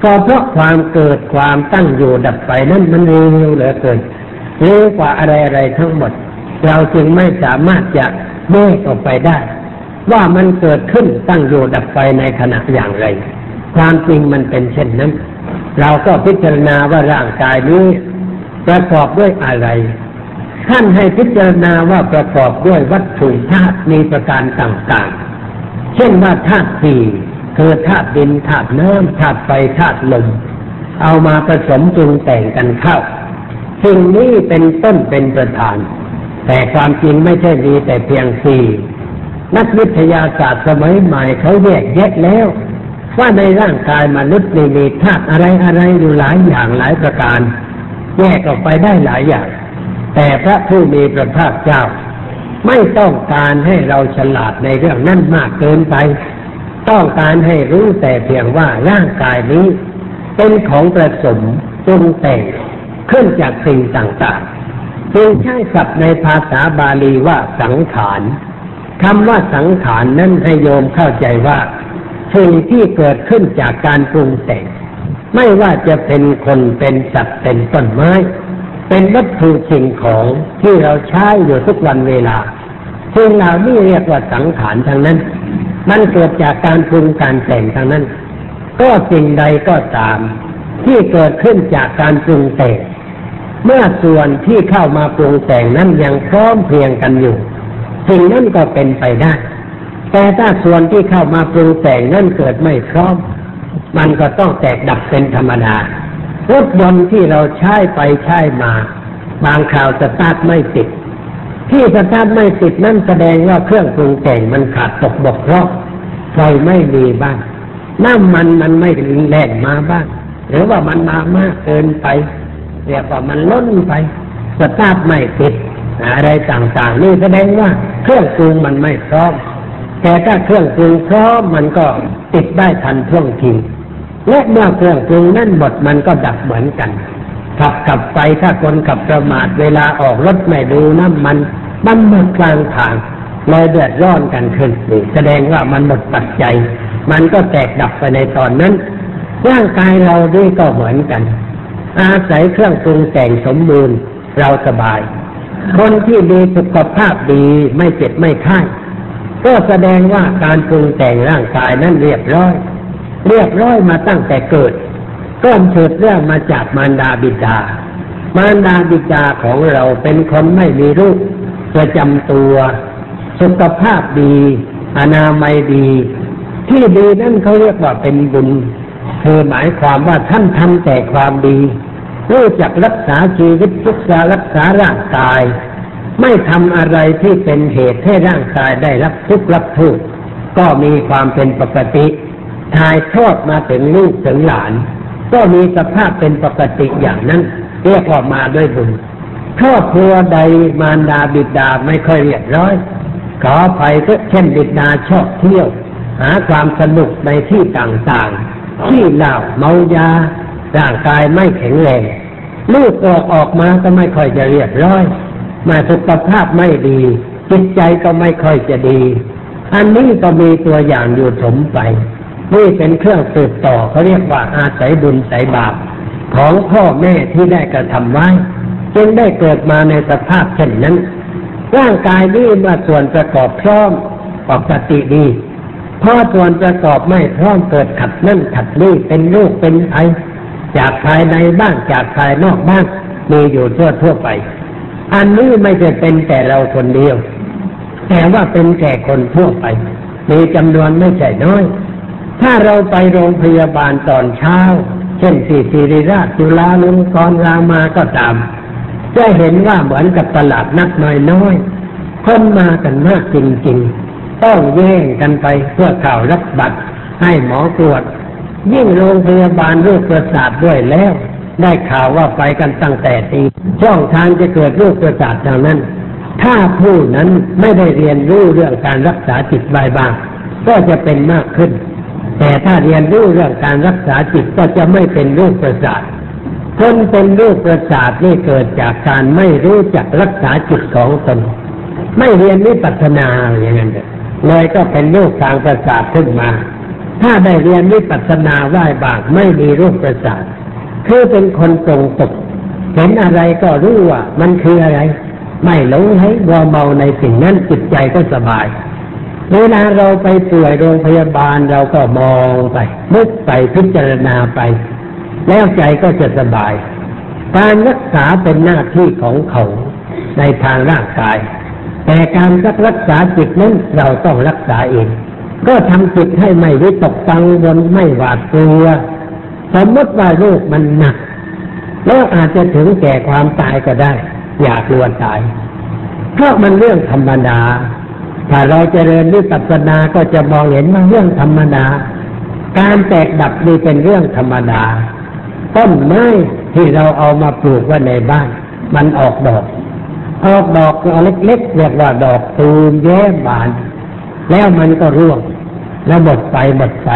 A: ก็เพราะความเกิดความตั้งอยู่ดับไปนั้นมันเร็วเหลือเกินเร็วกว่าอะไรอะไรทั้งหมด เราจึงไม่สามารถจะแยกออกไปได้ ว่ามันเกิดขึ้นตั้งอยู่ดับไปในขณะอย่างไร ความจริงมันเป็นเช่นนั้น เราก็พิจารณาว่าร่างกายนี้ประกอบด้วยอะไร ท่านให้พิจารณาว่าประกอบด้วยวัตถุธาตุมีประการต่างๆ เช่นว่าธาตุสี่คือธาตุดินธาตุน้ำธาตุไฟธาตุลม เอามาผสมปรุงแต่งกันเข้าสิ่งนี้เป็นต้นเป็นประธาน แต่ความจริงไม่ใช่มีแต่เพียงสี่ นักวิทยาศาสตร์สมัยใหม่เขาแยกแยะแล้ว ว่าในร่างกายมนุษย์นี่มีธาตุอะไรอะไรอยู่หลายอย่างหลายประการ แยกออกไปได้หลายอย่าง แต่พระผู้มีพระภาคเจ้า ไม่ต้องการให้เราฉลาดในเรื่องนั้นมากเกินไป ต้องการให้รู้แต่เพียงว่าร่างกายนี้ เป็นของประสมปรุงแต่งขึ้นจากสิ่งต่างๆจึงใช้ศัพท์ในภาษาบาลีว่าสังขาร คำว่าสังขารนั้นให้โยมเข้าใจว่าสิ่งที่เกิดขึ้นจากการปรุงแต่ง ไม่ว่าจะเป็นคนเป็นสัตว์เป็นต้นไม้ เป็นวัตถุสิ่งของที่เราใช้อยู่ทุกวันเวลาสิ่งเหล่านี้เรียกว่าสังขารทางนั้น มันเกิดจากการปรุงการแต่งทางนั้น ก็สิ่งใดก็ตาม ที่เกิดขึ้นจากการปรุงแต่ง เมื่อส่วนที่เข้ามาปรุงแต่งนั้นยังพร้อมเพรียงกันอยู่ สิ่งนั้นก็เป็นไปได้ แต่ถ้าส่วนที่เข้ามาปรุงแต่งนั้นเกิดไม่พร้อม มันก็ต้องแตกดับเป็นธรรมดารถยนต์ที่เราใช้ไปใช้มา บางคราวสตาร์ทไม่ติด ที่สตาร์ทไม่ติดนั่นแสดงว่าเครื่องปรุงแต่งมันขาดตกบกพร่องไฟไม่มีบ้าง น้ำมันมันไม่แล่นมาบ้าง หรือว่ามันมามากเกินไปเรียกว่ามันล้นไป สตาร์ทไม่ติด อะไรต่างๆ นี่แสดงว่าเครื่องปรุงมันไม่พร้อม แต่ถ้าเครื่องปรุงพร้อมมันก็ติดได้ทันท่วงทีและเมื่อเครื่องปรุงนั่นหมดมันก็ดับเหมือนกันขับขับไปถ้าคนขับประมาทเวลาออกรถไม่ดูน้ำมันมันหมดกลางทางเลยเดือดร้อนกันขึ้นนี่แสดงว่ามันหมดปัจจัย มันก็แตกดับไปในตอนนั้น ร่างกายเราด้วยก็เหมือนกัน อาศัยเครื่องปรุงแต่งสมบูรณ์เราสบาย คนที่มีสุขภาพดีไม่เจ็บไม่ไข้ก็แสดงว่าการปรุงแต่งร่างกายนั้นเรียบร้อย เรียบร้อยมาตั้งแต่เกิดก้อนเถิดเรื่องมาจากมารดาบิดา มารดาบิดาของเราเป็นคนไม่มีรูปประจำตัว สุขภาพดี อนามัยดี ที่ดีนั่นเขาเรียกว่าเป็นบุญคือหมายความว่าท่านทำแต่ความดี รู้จักรักษาชีวิตรักษารักษาร่างกาย ไม่ทำอะไรที่เป็นเหตุให้ร่างกายได้รับทุกข์รับโทษก็มีความเป็นปกติถ่ายทอดมาถึงลูกถึงหลาน ก็มีสภาพเป็นปกติอย่างนั้น เรียกว่ามาด้วยบุญครอบครัวใดมารดาบิดาไม่ค่อยเรียบร้อย ขออภัยก็เช่นบิดาชอบเที่ยว หาความสนุกในที่ต่างๆ ที่เหล้าเมายา ร่างกายไม่แข็งแรงลูกออกออกมาก็ไม่ค่อยจะเรียบร้อย มาสุขภาพไม่ดี จิตใจก็ไม่ค่อยจะดี อันนี้ก็มีตัวอย่างอยู่ถมไปนี่เป็นเครื่องสืบต่อเขาเรียกว่าอาศัยบุญใส่บาปของพ่อแม่ที่ได้กระทำไว้จึงได้เกิดมาในสภาพเช่นนั้น ร่างกายนี้มาส่วนประกอบพร้อมปกติดีพอส่วนประกอบไม่พร้อมเกิดขัดนั่นขัดนี่เป็นลูกเป็นไอ จากภายในบ้างจากภายนอกบ้างมีอยู่ทั่วทั่วไป อันนี้ไม่จะเป็นแต่เราคนเดียว แต่ว่าเป็นแก่คนทั่วไป มีจำนวนไม่ใช่น้อย ถ้าเราไปโรงพยาบาลตอนเช้า เช่นสี่สิริราชจุฬาลงกรณ์รามาก็ตาม จะเห็นว่าเหมือนกับตลาดนักน้อยน้อยคนมากันมากจริงๆ ต้องแย่งกันไปเพื่อข่าวรับบัตรให้หมอตรวจ ยิ่งโรงพยาบาลโรคประสาทด้วยแล้ว ได้ข่าวว่าไปกันตั้งแต่ตีช่องทางจะเกิดโรคประสาททางนั้น ถ้าผู้นั้นไม่ได้เรียนรู้เรื่องการรักษาจิตใบบางก็จะเป็นมากขึ้น แต่ถ้าเรียนรู้เรื่องการรักษาจิตก็จะไม่เป็นโรคประสาทคนเป็นโรคประสาทนี่เกิดจากการไม่รู้จักรักษาจิตของตน ไม่เรียนวิปัสสนาอย่างนั้นเลยก็เป็นโรคทางประสาทขึ้นมา ถ้าได้เรียนวิปัสสนาไหว้บางไม่มีรคปประสาทคือเป็นคนตรงตกเห็นอะไรก็รู้ว่ามันคืออะไร ไม่หลงให้วัวเมาในสิ่งนั้นจิตใจก็สบาย เวลาเราไปป่วยโรงพยาบาลเราก็มองไปนึกไปพิจารณาไป แล้วใจก็จะสบาย การรักษาเป็นหน้าที่ของเขาในทางร่างกาย แต่การรักษาจิตนั้นเราต้องรักษาเอง ก็ทำจิตให้ไม่วิตกกังวลไม่หวาดกลัว สมมติว่าโรคมันหนัก แล้วอาจจะถึงแก่ความตายก็ได้ อย่ากลัวตาย เพราะมันเรื่องธรรมดา ถ้าเราจเจริญวิปัสสนาก็จะมองเห็นว่าเรื่องธรรมดา การแตกดับนี่เป็นเรื่องธรรมดา ต้นไม้ที่เราเอามาปลูกไว้ในบ้าน มันออกดอกออกดอกเอเล็กๆเรียกว่าดอกตูมแย้บาน แล้วมันก็ร่วง แล้วหมดไปหมดไป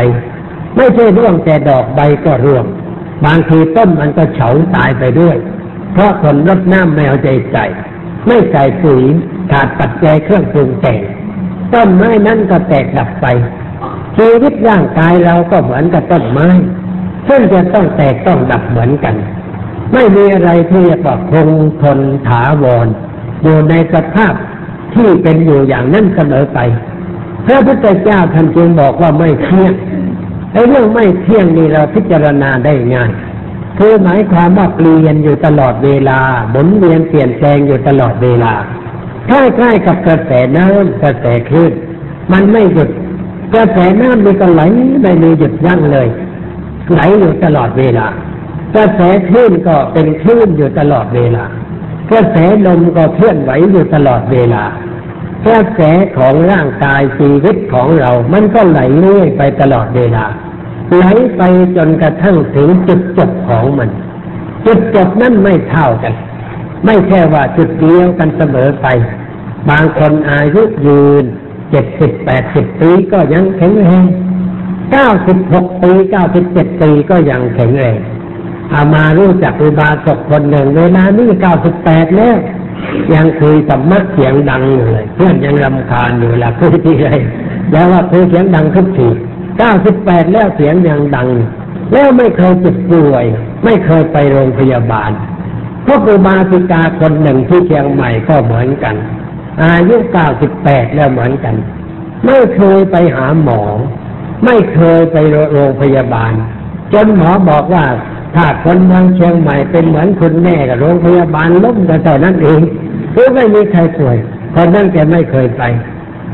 A: ไม่ใช่ร่วงแต่ดอกใบก็ร่วง บางทีต้นมันก็เฉาตายไปด้วย เพราะคนรดน้ำไม่เอาใจใส่ ไม่ใส่ปุ๋ยขาดปัจจัยเครื่องปรุงแต่งต้นไม้นั้นก็แตกดับไป ชีวิตร่างกายเราก็เหมือนกับต้นไม้ซึ่งจะต้องแตกต้องดับเหมือนกัน ไม่มีอะไรที่จะบอกคงทนถาวร อยู่ในสภาพที่เป็นอยู่อย่างนั้นเสมอไป พระพุทธเจ้าท่านจึงบอกว่าไม่เที่ยงไอ้เรื่องไม่เที่ยงนี่เราพิจารณาได้ง่ายคือหมายความว่าเปลี่ยนอยู่ตลอดเวลาหมุนเวียนเปลี่ยนแปลงอยู่ตลอดเวลาใกล้ๆกับกระแสน้ำกระแสคลื่นมันไม่หยุดกระแสน้ำมันก็ไหลไม่มีหยุดยั้งเลยไหลอยู่ตลอดเวลากระแสคลื่นก็เป็นคลื่นอยู่ตลอดเวลากระแสลมก็เคลื่อนไหวอยู่ตลอดเวลา กระแสของร่างกายชีวิตของเรา มันก็ไหลเรื่อยไปตลอดเวลา ไหลไปจนกระทั่งถึงจุดจบของมัน จุดจบนั้นไม่เท่ากัน ไม่ใช่ว่าจุดเดียวกันเสมอไป บางคนอายุยืนเจ็ดสิบแปดสิบปีก็ยังแข็งแรงเก้าสิบหกปีเก้าสิบเจ็ดปีก็ยังแข็งแรง อามารู้จักอุบาสกคนหนึ่งเวลานี้เก้าสิบแปดแล้วยังคุยสัมมักเสียงดังอยู่เลย เพื่อนยังรำคาญอยู่ลาคุยที่ไรแล้วว่าคุยเสียงดังทุกทีเก้าสิบแปดแล้วเสียงยังดัง แล้วไม่เคยเจ็บป่วย ไม่เคยไปโรงพยาบาลพวกอุบาสิกาคนหนึ่งที่เชียงใหม่ก็เหมือนกัน อายุเก้าสิบแปดแล้วเหมือนกัน ไม่เคยไปหาหมอ ไม่เคยไปโรงพยาบาล จนหมอบอกว่า ถ้าคนเมืองเชียงใหม่เป็นเหมือนคุณแม่กับโรงพยาบาลล้มกันเท่านั้นเองคือไม่มีใครป่วยคนนั้นแกไม่เคยไป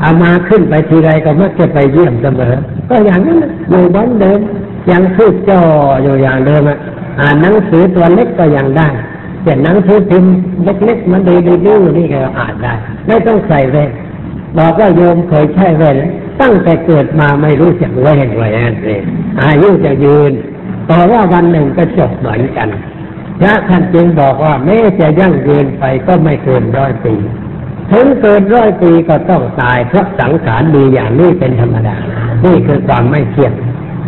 A: เอามาขึ้นไปทีไรก็มักจะไปเยี่ยมเสมอ ก็อย่างนั้นอยู่บ้านเดิมยังพูดจ่ออยู่อย่างเดิมอ่านหนังสือตัวเล็กก็ยังได้เขียนหนังสือพิมพ์เล็กๆมันดีดีดูนี่ก็อ่านได้ ไม่ต้องใส่แว่นบอกว่าโยมเคยใช้แว่นตั้งแต่เกิดมาไม่รู้จักแว่นแว่นเลยอายุจะยืน แต่ว่าวันหนึ่งก็จบเหมือนกันพระท่านจึงบอกว่าแม้จะยั่งยืนไปก็ไม่เกินร้อยปี ถึงเกินร้อยปีก็ต้องตายเพราะสังขารดีอย่างนี้เป็นธรรมดา นี่คือความไม่เที่ยง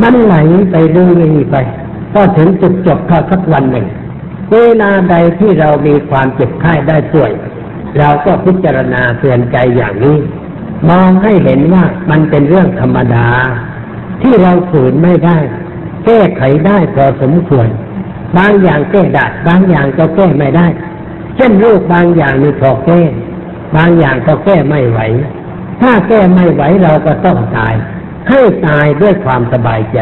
A: มันไหลไปเรื่อยไป ก็ถึงจุดจบเข้าสักวันหนึ่ง เวลาใดที่เรามีความเจ็บไข้ได้ป่วย เราก็พิจารณาเตือนใจอย่างนี้ มองให้เห็นว่ามันเป็นเรื่องธรรมดา ที่เราฝืนไม่ได้ แก้ไขได้พอสมควร บางอย่างแก้ได้บางอย่างก็แก้ไม่ได้ เช่นโรคบางอย่างมีพอแก้ บางอย่างก็แก้ไม่ไหว ถ้าแก้ไม่ไหวเราก็ต้องตาย ให้ตายด้วยความสบายใจ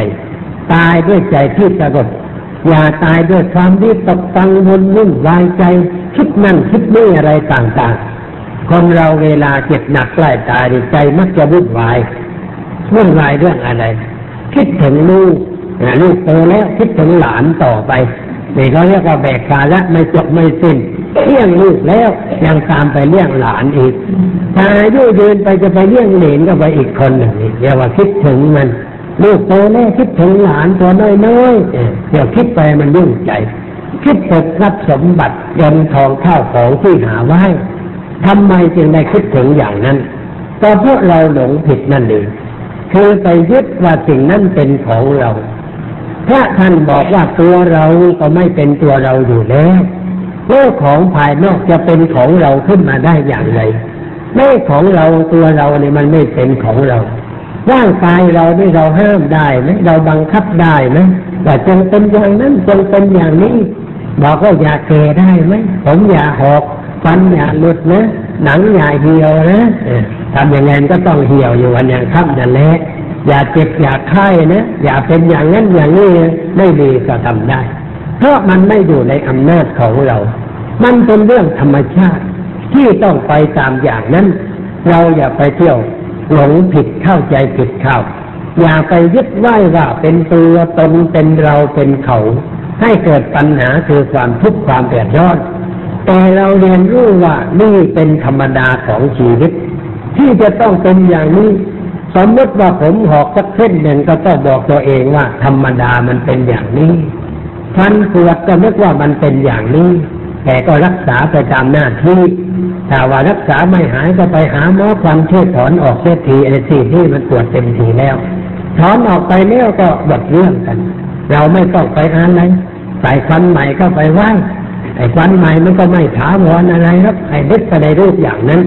A: ตายด้วยใจที่สงบอย่าตายด้วยความวิตกกังวลวุ่นวายใจ คิดนั่นคิดนี่อะไรต่างๆ คนเราเวลาเจ็บหนักใกล้ตายใจมักจะวุ่นวายวุ่นวายเรื่องอะไร คิดถึงลูก ลูกโตแล้วคิดถึงหลานต่อไปนี่เขาเรียกว่าแบกภาระไม่จบไม่สิ้นเลี้ยงลูกแล้วยังตามไปเลี้ยงหลานอีกถ้าอายุยืนไปจะไปเลี้ยงเหลนก็ไปอีกคนหนึ่งเรียกว่าคิดถึงมัน ลูกโตแล้วคิดถึงหลานตัวน้อยๆเดี๋ยวคิดไปมันยุ่งใจ คิดตกทรัพย์สมบัติเงินทองข้าวของที่หาไว้ทำไมจึงได้คิดถึงอย่างนั้นก็เพราะเราหลงผิดนั่นเองคือไปยึดว่าสิ่งนั้นเป็นของเรา พระท่านบอกว่าตัวเราก็ไม่เป็นตัวเราอยู่แล้วโลกของภายนอกจะเป็นของเราขึ้นมาได้อย่างไรไม่ของเราตัวเราเนี่ยมันไม่เป็นของเราร่างกายเราเนี่เราห้ามได้ไหมเราบังคับได้ไหมว่าจงเป็นอย่างนั้นจงเป็นอย่างนี้บอกว่าอย่าเกได้ไหมผมอย่าหอกฟันอย่าหลุดนะหนังอย่าเหี่ยวนะทำอย่างไงก็ต้องเหี่ยวอยู่วันอย่างค่ำนั่นแหละ อย่าเจ็บอย่าไข้นะอย่าเป็นอย่างนั้นอย่างนี้ไม่ดีก็ทำได้ เพราะมันไม่อยู่ในอำนาจของเรา มันเป็นเรื่องธรรมชาติที่ต้องไปตามอย่างนั้น เราอย่าไปเที่ยวหลงผิดเข้าใจผิดเข้าอย่าไปยึดไหว้ว่าเป็นตัวตนเป็นเราเป็นเขา ให้เกิดปัญหาคือความทุกข์ความเดือดร้อนแต่เราเรียนรู้ว่านี่เป็นธรรมดาของชีวิต ที่จะต้องเป็นอย่างนี้ มมติว่าผมหอกสักเส้นหนึ่งก็ต้องบอกตัวเองว่า ธรรมดามันเป็นอย่างนี้ฟันปวดก็นึกว่ามันเป็นอย่างนี้ แต่ก็รักษาไปตามหน้าที่ถ้าว่ารักษาไม่หายก็ไปหาหมอฟันเชื่อถอนออกเสียทีไอ้สิ่ที่มันปวดเต็มทีแล้ว ถอนออกไปแล้วก็หมดเรื่องกัน เราไม่ต้องไปอ่านเลยใส่ฟันใหม่ก็ไปไหว้ไอ้ฟันใหม่มันก็ไม่ถาวรอะไรครับไอ้เด็กก็ได้รูปอย่างนั้น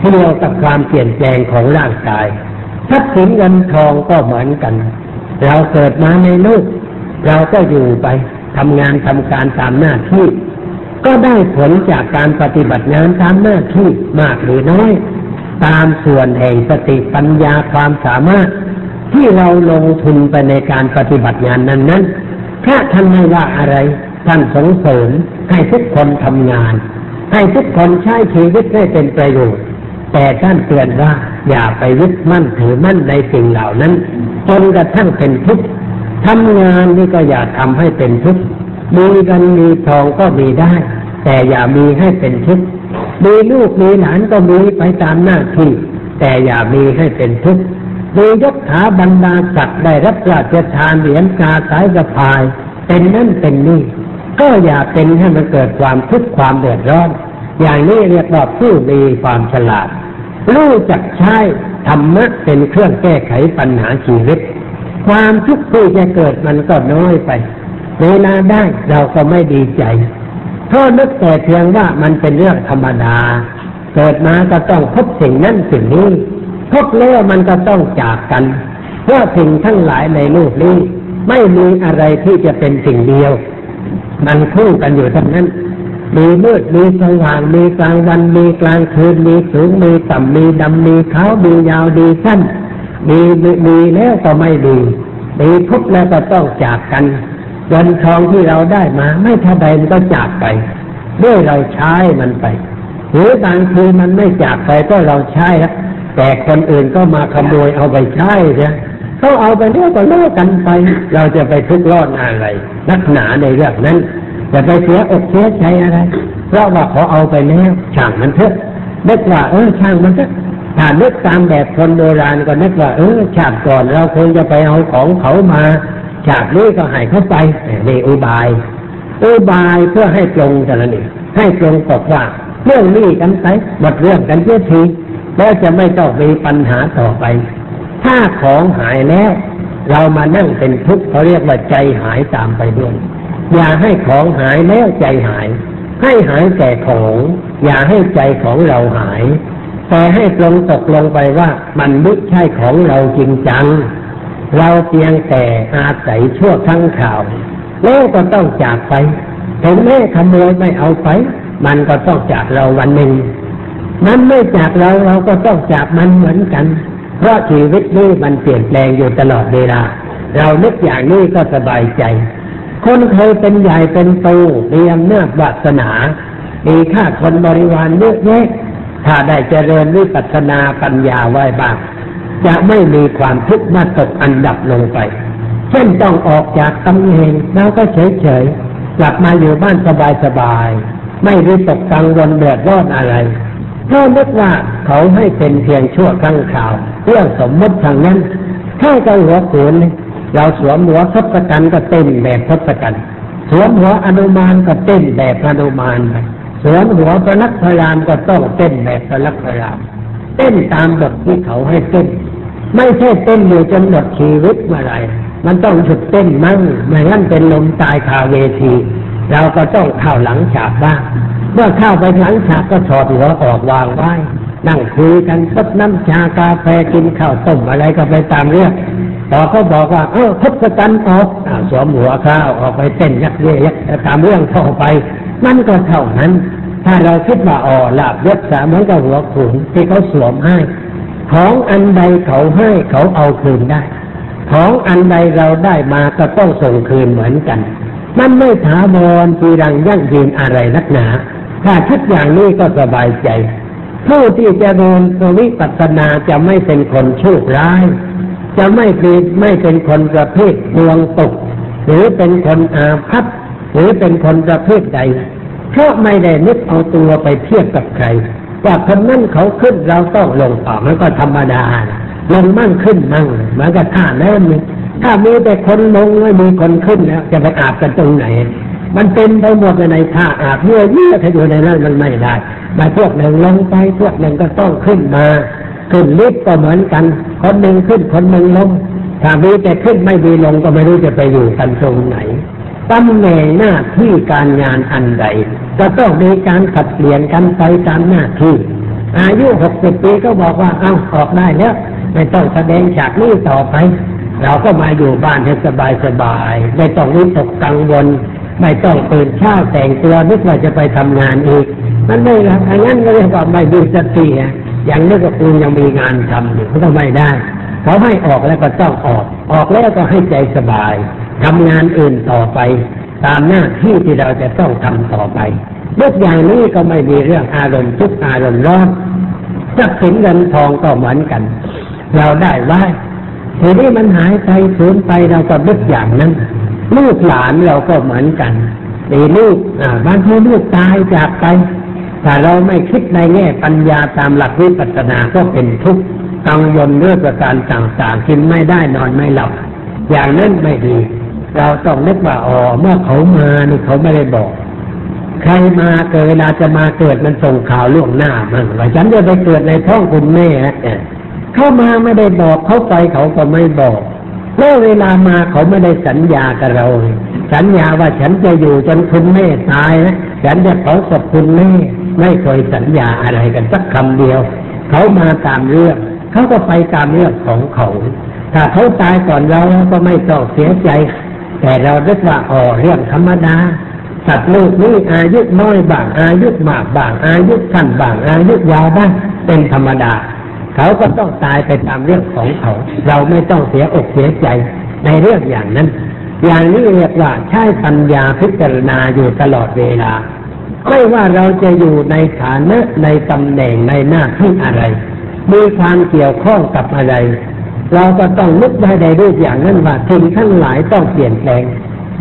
A: ที่เรียกกับความเปลี่ยนแปลงของร่างกาย ทรัพย์สินเงินทองก็เหมือนกัน เราเกิดมาในโลก เราก็อยู่ไปทำงานทำการตามหน้าที่ ก็ได้ผลจากการปฏิบัติงานตามหน้าที่มากหรือน้อย ตามส่วนแห่งสติปัญญาความสามารถ ที่เราลงทุนไปในการปฏิบัติงานนั้นนั้นพระท่านไม่ว่าอะไร ท่านสงเสริมให้ทุกคนทำงาน ให้ทุกคนใช้ชีวิตให้เป็นประโยชน์ แต่ท่านเตือนว่าอย่าไปยึดมั่นถือมั่นในสิ่งเหล่านั้นจนกระทั่งเป็นทุกข์ทำงานนี่ก็อย่าทำให้เป็นทุกข์มีกันมีทองก็มีได้ แต่อย่ามีให้เป็นทุกข์มีลูกมีหลานก็มีไปตามหน้าที่แต่อย่ามีให้เป็นทุกข์มียศถาบรรดาศักดิ์ได้รับราชทานเหรียญกาสายสะพาย เป็นนั่นเป็นนี่ ก็อย่าเป็นให้มันเกิดความทุกข์ความเดือดร้อน อย่างนี้เรียกว่าผู้มีความฉลาด รู้จักใช้ธรรมะเป็นเครื่องแก้ไขปัญหาชีวิต ความทุกข์ที่จะเกิดมันก็น้อยไปเวลาได้เราก็ไม่ดีใจเพราะนึกแต่เพียงว่ามันเป็นเรื่องธรรมดา เกิดมาก็ต้องพบสิ่งนั้นสิ่งนี้พบแล้วมันก็ต้องจากกันเพราะสิ่งทั้งหลายในโลกนี้ ไม่มีอะไรที่จะเป็นสิ่งเดียว มันคู่กันอยู่ทั้งนั้น มีมืดมีสว่างมีกลางวันมีกลางคืนมีสูงมีต่ำมีดำมีขาวมียาวดีสั้นมีมีแล้วก็ไม่ดีมีทุกแล้วก็ต้องจากกันเงินทองที่เราได้มา ไม่ท่าใดมันก็จากไปด้วยเราใช้มันไป หรือบางทีมันไม่จากไปก็เราใช้แล้วแต่คนอื่นก็มาขโมยเอาไปใช้เนี่ยเขาเอาไปเรียก็เลิกกันไป เราจะไปทุกข์รอดอะไรนักหนาในเรื่องนั้น จะไปเสียอกเสียใจอะไร เพราะว่าเขาเอาไปแล้วช่างมันเถอะนึกว่าเออช่างมันเถอะถ้านึกตามแบบคนโบราณก็นึกว่าเออชาติก่อนเราคงจะไปเอาของเขามาชาตินี้ก็ให้เขาไปนี่อุบายอุบายเพื่อให้ตรงแต่ละนี่ให้ตรงกับว่าเรื่องนี้กันไปหมดเรื่องกันเสียทีแล้วจะไม่ต้องมีปัญหาต่อไป ถ้าของหายแล้ว เรามานั่งเป็นทุกข์เขาเรียกว่าใจหายตามไปด้วย อย่าให้ของหายแล้วใจหาย ให้หายแต่ของ อย่าให้ใจของเราหาย แต่ให้ตรงตกลงไปว่ามันไม่ใช่ของเราจริงจัง เราเพียงแต่อาศัยชั่วทั้งข่าว แล้วก็ต้องจากไปถึงแม่ขโมยไม่เอาไป มันก็ต้องจากเราวันหนึ่ง มันไม่จากเราเราก็ต้องจากมันเหมือนกัน เพราะชีวิตนี้มันเปลี่ยนแปลงอยู่ตลอดเวลา เรานึกอย่างนี้ก็สบายใจ คนเคยเป็นใหญ่เป็นโตมีอำนาจวาสนา มีค่าคนบริวารเยอะแยะถ้าได้เจริญวิปัสนาปัญญาไว้บ้าง จะไม่มีความทุกข์มาตกอันดับลงไป เช่นต้องออกจากตำแหน่งแล้วก็เฉยๆ กลับมาอยู่บ้านสบายๆ ไม่ได้ตกกังวลเดือดร้อนอะไรเพราะนึกว่าเขาให้เป็นเพียงชั่วครั้งข่าว เรื่องสมมติทางนั้นแค่จะหัวโขนเเราสวมหัวทศกัณฐ์ก็เต้นแบบทศกัณฐ์สวมหัวอนุมานก็เต้นแบบอนุมานไปสวมหัวพระนักพยามก็ต้องเต้นแบบพระนักพยามเต้นตามบทที่เขาให้เต้น ไม่ใช่เต้นอยู่จนหมดชีวิตเมื่อไรมันต้องหยุดเต้นมั่งไม่งั้นเป็นลมตายคาเวที เราก็ต้องเข้าหลังฉากบ้างเมื่อเข้าไปหลังฉากก็ถอดหัวออกวางไว้นั่งคุยกันซดน้ำชากาแฟกินข้าวต้มอะไรก็ไปตามเรื่อง พอเขาบอกว่า เออทศกัณฐ์ออกสวมหัวข้าวออกไปเต้นยักเยักตามเรื่องเข้าไป มันก็เท่านั้น ถ้าเราคิดว่าอ๋อลาบยศสาเหมือนกับหัวขุนที่เขาสวมให้ของอันใดเขาให้เขาเอาคืนได้ ของอันใดเราได้มาก็ต้องส่งคืนเหมือนกัน มันไม่ถาวรปีรังยั่งยืนอะไรนักหนา ถ้าคิดอย่างนี้ก็สบายใจผู้ที่จะเดินสวิปัสสนาจะไม่เป็นคนโชคร้าย จะไม่เป็นไม่เป็นคนประเภทดวงตก หรือเป็นคนอาภัพหรือเป็นคนประเภทใด เพราะไม่ได้นึกเอาตัวไปเทียบกับใครว่าคนนั้นเขาขึ้นเราต้องลงต่อมันก็ธรรมดา ลงมั่งขึ้นมั่งมือนกับท่าแน้ำนี่ถ้ามีแต่คนลงไม่มีคนขึ้นแล้วจะไปอาบกันตรงไหน มันเป็นไปหมดในท่าอาบเมื่อเยื่อถ้าอยู่ในนั้นมันไม่ได้มาพวกหนึ่งลงไปพวกหนึ่งก็ต้องขึ้นมา ขึ้นลิฟต์ก็เหมือนกัน คนหนึ่งขึ้นคนหนึ่งลงถ้ามีแต่ขึ้นไม่มีลงก็ไม่รู้จะไปอยู่กันตรงไหนตำแหน่งหน้าที่การงานอันใดจะต้องมีการขัดเปลี่ยนกันไปตามหน้าที่อายุหกสิบปีก็บอกว่าเอาออกได้แล้วไม่ต้องแสดงฉากนี้ต่อไป เราก็มาอยู่บ้านให้สบายสบายไม่ต้องวิตกกังวล ไม่ต้องตื่นเช้าแต่งตัวนึกว่าจะไปทำงานอีก มันไม่ละอันนั้นก็เรียกว่าไม่มีสติอ อย่างนี้ก็คุณยังมีงานทำอยู่ก็ไม่ได้เขาให้ออกแล้วก็ต้องออก ออกแล้วก็ให้ใจสบายทำงานอื่นต่อไป ตามหน้าที่ที่เราจะต้องทำต่อไปเมื่ออย่างนี้ก็ไม่มีเรื่องอารมณ์ทุกอารมณ์ร้อนทรัพย์สินเงินทองก็เหมือนกัน เราได้ไว้ทีนี้มันหายไปสูญไปเราก็นึกอย่างนั้น ลูกหลานเราก็เหมือนกันตีลูกอ่าบางทีลูกตายจากไป ถ้าเราไม่คิดในแง่ปัญญาตามหลักวิปัสสนาก็เป็นทุกข์กังวลเรื่องประการต่างๆกินไม่ได้นอนไม่หลับ อย่างนั้นไม่ดี เราต้องนึกว่าอ๋อเมื่อเขามานี่เขาไม่ได้บอก ใครมาเกิดเวลาจะมาเกิดมันส่งข่าวล่วงหน้ามันว่าฉันจะไปเกิดในท้องคุณแม่เเข้ามาไม่ได้บอกเขาไปเขาก็ไม่บอกแล้วเวลามาเขาไม่ได้สัญญากับเรา สัญญาว่าฉันจะอยู่จนคุณแม่ตายนะฉันจะเผาศพคุณแม่ ไม่เคยสัญญาอะไรกันสักคำเดียว เขามาตามเรื่องเขาก็ไปตามเรื่องของเขา ถ้าเขาตายก่อนเราก็ไม่ต้องเสียใจ แต่เราเรียกว่าอ๋อเรื่องธรรมดาสัตว์โลกนี้อายุน้อยบางอายุมากบางอายุสั้นบางอายุยาวบ้างเป็นธรรมดา เขาก็ต้องตายไปตามเรื่องของเขา เราไม่ต้องเสียอกเสียใจในเรื่องอย่างนั้น อย่างนี้เรียกว่าใช้ปัญญาพิจารณาอยู่ตลอดเวลา ไม่ว่าเราจะอยู่ในฐานะในตำแหน่งในหน้าที่อะไร มีความเกี่ยวข้องกับอะไร เราก็ต้องนึกได้ในรูปอย่างนั้นว่าสิ่งทั้งหลายต้องเปลี่ยนแปลง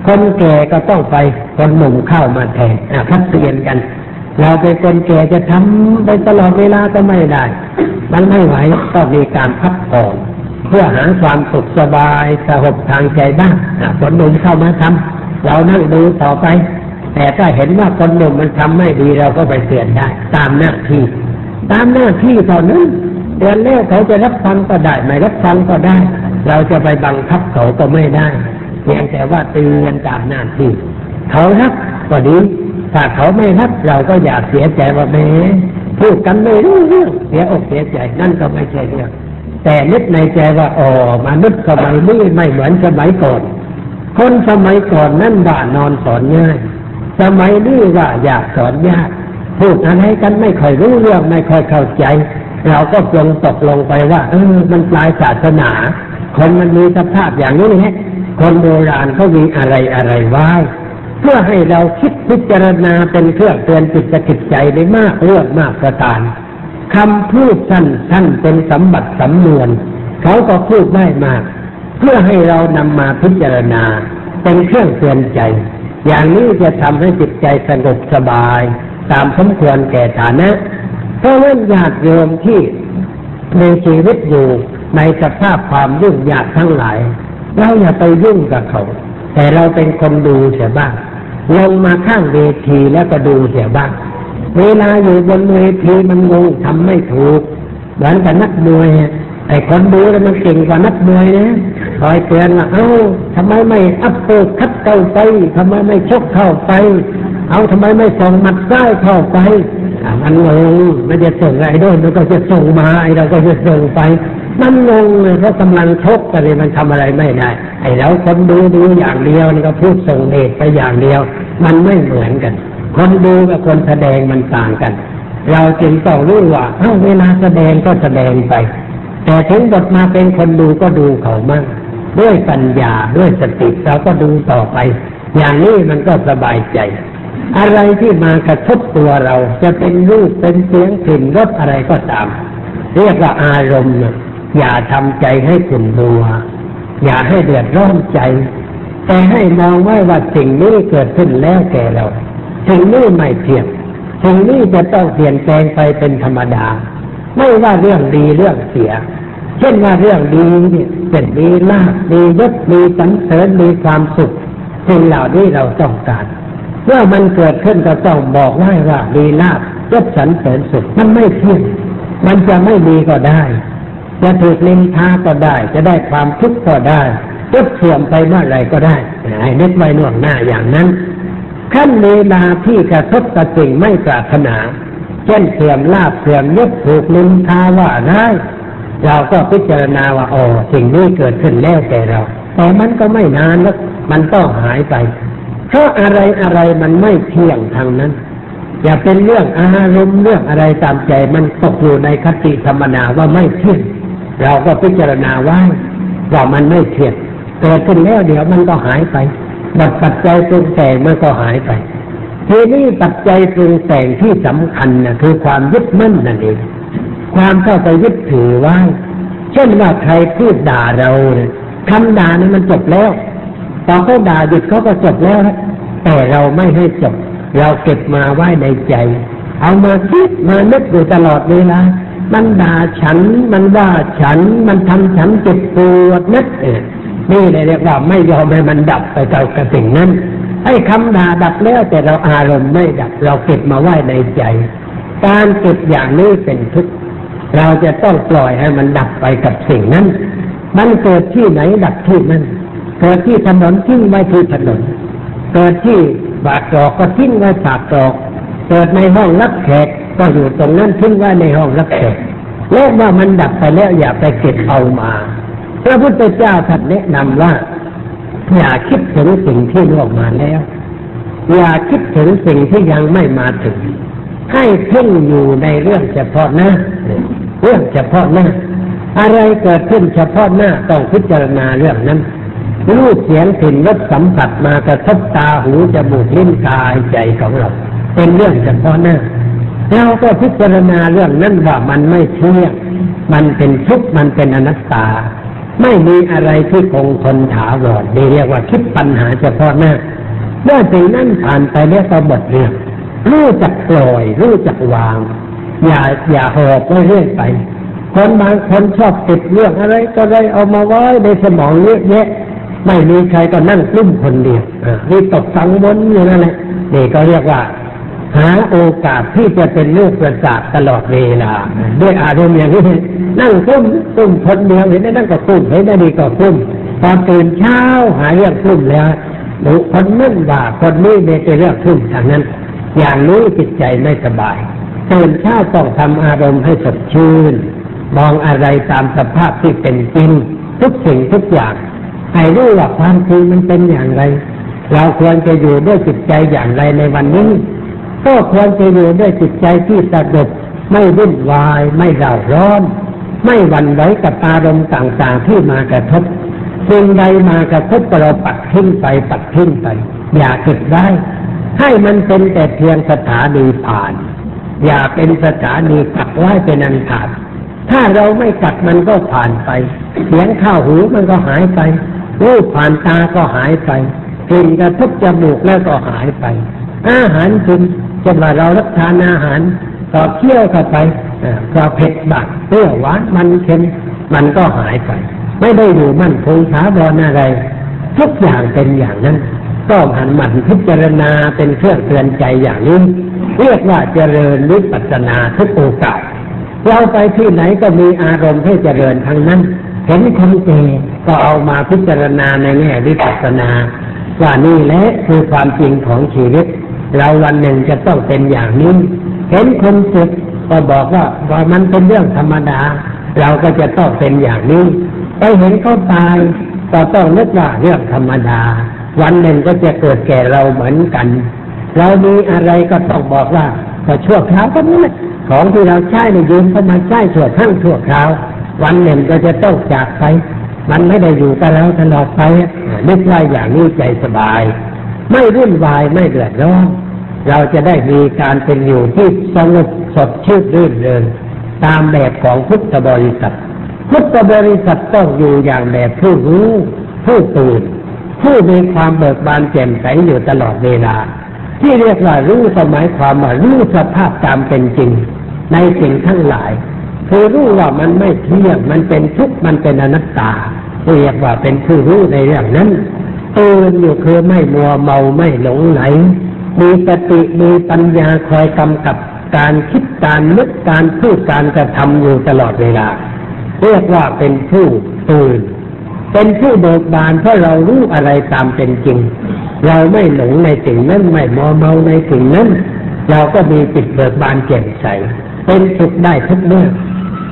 A: คนแก่ก็ต้องไปคนหนุ่มเข้ามาแทนอะพัดเปลี่ยนกัน เราเป็นคนแก่จะทำไปตลอดเวลาก็ไม่ได้ มันไม่ไหวก็มีการพักผ่อนเพื่อหาความสุขสบายสงบทางใจบ้างคนหนุ่มเข้ามาทำเรานั่งดูต่อไป แต่ถ้าเห็นว่าคนหนุ่มมันทำไม่ดีเราก็ไปเตือนได้ ตามหน้าที่ ตามหน้าที่เท่านั้นเดือนแรกเขาจะรับฟังก็ได้ ไม่รับฟังก็ได้ เราจะไปบังคับเขาก็ไม่ได้เพียงแต่ว่าเตือนตามหน้าที่ เขารับก็ดีถ้าเขาไม่รับเราก็อย่าเสียใจว่าแม่พูดกันไม่รู้เรื่องเสียอกเสียใจนั่นก็ไม่ใช่เรื่องแต่นึกในใจว่าอ๋อมนุษย์สมัยนี้ไม่เหมือนสมัยก่อน คนสมัยก่อนนั่นว่านอนสอนง่าย สมัยนี้ว่าอยากสอนยาก พูดอะไรกันไม่ค่อยรู้เรื่องไม่ค่อยเข้าใจ เราก็ปลงตกลงไปว่า เออมันปลายศาสนา คนมันมีสภาพอย่างนี้แฮะคนโบราณเขามีอะไรอะไรไว้เพื่อให้เราคิดพิจารณาเป็นเครื่องเตือนจิตจิตใจได้มากเรื่องมากประการคำพูดสั้นท่านเป็นสมบัติสำนวนเขาก็พูดได้มาก เพื่อให้เรานำมาพิจารณาเป็นเครื่องเตือนใจ อย่างนี้จะทำให้จิตใจสงบสบาย ตามสมควรแก่ฐานะเพราะว่าญาติโยมที่มีชีวิตอยู่ในสภาพความยุ่งยากทั้งหลายเราอย่าไปยุ่งกับเขา แต่เราเป็นคนดูเสียบ้าง ลงมาข้างเวทีแล้วก็ดูเสียบ้าง เวลาอยู่บนเวทีมันงงทำไม่ถูก เหมือนกับนักมวยไอ้คนดูแล้วมันเก่งกว่านักมวยนะ คอยเตือนว่าเอ้าทำไมไม่อัพเปอร์คัดเข้าไปทำไมไม่ชกเข้าไป เอาทำไมไม่ส่งหมัดซ้ายเข้าไปมันงงไม่จะส่งไอ้โดนมันก็จะส่งมาไอ้เราก็จะส่งไป มันงงเลยเพราะกำลังชกกันเลยมันทำอะไรไม่ได้ ไอ้เราคนดูดูอย่างเดียวนี่ก็พูดส่งเดชไปอย่างเดียว มันไม่เหมือนกัน คนดูกับคนแสดงมันต่างกัน เราจึงต้องรู้ว่าเอ้าเวลาแสดงก็แสดงไป แต่ถึงบทมาเป็นคนดูก็ดูเขามั่ง ด้วยปัญญาด้วยสติเราก็ดูต่อไป อย่างนี้มันก็สบายใจ อะไรที่มากระทบตัวเราจะเป็นรูปเป็นเสียงกลิ่นรสอะไรก็ตาม เรียกว่าอารมณ์อย่าทำใจให้ขุ่นมัว อย่าให้เดือดร้อนใจ แต่ให้มองไว้ว่าสิ่งนี้เกิดขึ้นแล้วแก่เราสิ่งนี้ไม่เที่ยงสิ่งนี้จะต้องเปลี่ยนแปลงไปเป็นธรรมดา ไม่ว่าเรื่องดีเรื่องเสีย เช่นว่าเรื่องดีเนี่ยเป็นดีลาภดียศดีสรรเสริญมีความสุขสิ่งเหล่านี้เราต้องการเมื่อมันเกิดขึ้นก็ต้องบอกไว้ว่าดีลาภยศสรรเสริญสุขมันไม่เที่ยงมันจะไม่มีก็ได้ จะถูกนินทาก็ได้ จะได้ความทุกข์ก็ได้ยศเสื่อมไปเมื่อไรก็ได้ให้นึกไว้ล่วงหน้าอย่างนั้นขั้นเวลาที่กระทบกับสิ่งไม่ปรารถนา เช่นเสื่อมลาบเสื่อมยศถูกนินทาว่าได้ เราก็พิจารณาว่าอ๋อสิ่งนี้เกิดขึ้นแล้วแต่เรา แต่มันก็ไม่นานแล้วมันต้องหายไป เพราะอะไรอะไรมันไม่เที่ยงทางนั้น อย่าเป็นเรื่องอารมณ์เรื่องอะไรตามใจมันตกอยู่ในคติธรรมนาว่าไม่เที่ยงเราก็พิจารณาว่าว่ามันไม่เที่ยงเกิดขึ้นแล้วเดี๋ยวมันก็หายไปบัดปัจจัยปรุงแต่งมันก็หายไปทีนี้ปัจจัยปรุงแต่งที่สำคัญนะคือความยึดมั่นนั่นเอง ความเข้าไปยึดถือไว้ เช่นว่าใครพูดด่าเราเนี่ยคำด่านั้นมันจบแล้วพอเขาด่าหยุดเขาก็จบแล้วแต่เราไม่ให้จบ เราเก็บมาไว้ในใจ เอามาคิดมานึกอยู่ตลอดเวลามันด่าฉัน มันว่าฉัน มันทำฉันเจ็บปวดนักเออนี่เลยเรียกว่าไม่ยอมให้มันดับไปเท่ากับสิ่งนั้นให้คำด่าดับแล้วแต่เราอารมณ์ไม่ดับ เราเก็บมาไว้ในใจ การเก็บอย่างนี้เป็นทุกข์ เราจะต้องปล่อยให้มันดับไปกับสิ่งนั้น มันเกิดที่ไหนดับที่นั่นเกิดที่ถนนทิ้งไว้ที่ถนน เกิดที่บาดตรอกก็ทิ้งไว้ปากตรอก เกิดในห้องรับแขกก็อยู่ตรงนั้นทิ้งไว้ในห้องรับแขกแล้วว่ามันดับไปแล้วอย่าไปเก็บเอามา พระพุทธเจ้าท่านแนะนำว่า อย่าคิดถึงสิ่งที่ล่วงมาแล้ว อย่าคิดถึงสิ่งที่ยังไม่มาถึง ให้เพ่งอยู่ในเรื่องเฉพาะน้า เรื่องเฉพาะหน้า อะไรเกิดขึ้นเฉพาะหน้าต้องพิจารณาเรื่องนั้นรูปเสียงกลิ่นรสสัมผัสมากระทบตาหูจมูกลิ้นกายใจของเรา เป็นเรื่องเฉพาะหน้าเราก็พิจารณาเรื่องนั้นว่ามันไม่เที่ยงมันเป็นทุกข์มันเป็นอนัตตา ไม่มีอะไรที่คงทนถาวรนี่เรียกว่าคิดปัญหาเฉพาะหน้าเมื่อสิ่งนั้นผ่านไปแล้วก็หมดเรื่องรู้จักปล่อย รู้จักวาง อย่าอย่าหอบไว้เรื่อยไป คนบางคนชอบติดเรื่องอะไร ก็เลยเอามาไว้ในสมองเยอะแยะ ไม่มีใครก็นั่งกลุ้มคนเดียวอ่านี่ตกสังวนอยู่นั่นแหละนี่ก็เรียกว่า หาโอกาสที่จะเป็นลูกประสาทตลอดเวลาด้วยอารมณ์อย่างนี้นั่งกลุ้มกลุ้มคนเดียวเห็นได้นั่งก็กลุ้มเห็นได้ดีก็กลุ้มตอนตื่นเช้าหาเรื่องกลุ้มแล้วหนูคนนั่นว่าคนนี้เนี่ยเป็นเรื่องกลุ้มทางนั้น อย่างนี้จิตใจไม่สบายฉ ตื่นเช้าต้องทำอารมณ์ให้สดชื่น มองอะไรตามสภาพที่เป็นจริง ทุกสิ่งทุกอย่างให้รู้ว่าความจริงมันเป็นอย่างไร เราควรจะอยู่ด้วยจิตใจอย่างไรในวันนี้ ก็ควรจะอยู่ด้วยจิตใจที่สงบไม่วุ่นวาย ไม่เร่าร้อน ไม่หวั่นไหวกับอารมณ์ต่างๆที่มากระทบสิ่งใดมากระทบเราปัดทิ้งไปปัดทิ้งไป อย่าเก็บได้ ให้มันเป็นแต่เพียงสถานีผ่าน อย่าเป็นสถานีกักไว้เป็นอันขาด ถ้าเราไม่กัดมันก็ผ่านไป เสียงข้าวหูมันก็หายไปรูปผ่านตาก็หายไปกลิ่นกระทบจมูกแล้วก็หายไป อาหารกินจะมาเรารับทานอาหารก็เคี่ยวเข้าไปก็เผ็ดบักเปรี้ยวหวานมันเค็มมันก็หายไป ไม่ได้อยู่มั่นคงถาวรอะไร ทุกอย่างเป็นอย่างนั้น ก็หันหมั่นพิจารณาเป็นเครื่องเตือนใจอย่างนี้เรียกว่าเจริญวิปัสสนาทุกโอกาสเราไปที่ไหนก็มีอารมณ์ให้เจริญทั้งนั้น เห็นคนเก่ก็เอามาพิจารณาในแง่วิปัสสนาว่านี่แหละคือความจริงของชีวิต เราวันหนึ่งจะต้องเป็นอย่างนี้เห็นคนเจ็บก็บอกว่าว่ามันเป็นเรื่องธรรมดา เราก็จะต้องเป็นอย่างนี้ ไปเห็นเขาตายก็ต้องนึกว่าเรื่องธรรมดา วันหนึ่งก็จะเกิดแก่เราเหมือนกัน เรามีอะไรก็ต้องบอกว่าก็ชั่วคราวก็นี้แหละของที่เราใช้ในยืมเข้ามาใช้ชั่วทั้งชั่วคราว วันหนึ่งก็จะต้องจากไป มันไม่ได้อยู่กับเราตลอดไปนึกว่าอย่างนี้ใจสบาย ไม่รุ่นวายไม่เดือดร้อนเราจะได้มีการเป็นอยู่ที่สงบสดชื่นรื่นเริงตามแบบของพุทธบริษัทพุทธบริษัทต้องอยู่อย่างแบบผู้รู้ผู้ตื่น ผู้มีความเบิกบานแจ่มใสอยู่ตลอดเวลา ที่เรียกว่ารู้สมัยความว่ารู้สภาพตามเป็นจริง ในสิ่งทั้งหลาย คือรู้ว่ามันไม่เที่ยงมันเป็นทุกข์มันเป็นอนัตตาเรียกว่าเป็นผู้รู้ในเรื่องนั้นตื่นอยู่คือไม่มัวเมาไม่หลงไหล มีสติมีปัญญาคอยกำกับการคิดการนึกการพูดการกระทำอยู่ตลอดเวลา เรียกว่าเป็นผู้ตื่น เป็นผู้เบิกบานเพราะเรารู้อะไรตามเป็นจริง เราไม่หลงในสิ่งนั้นไม่มัวเมาในสิ่งนั้น เราก็มีจิตเบิกบานแจ่มใสเป็นสุขได้ทุกเมื่อ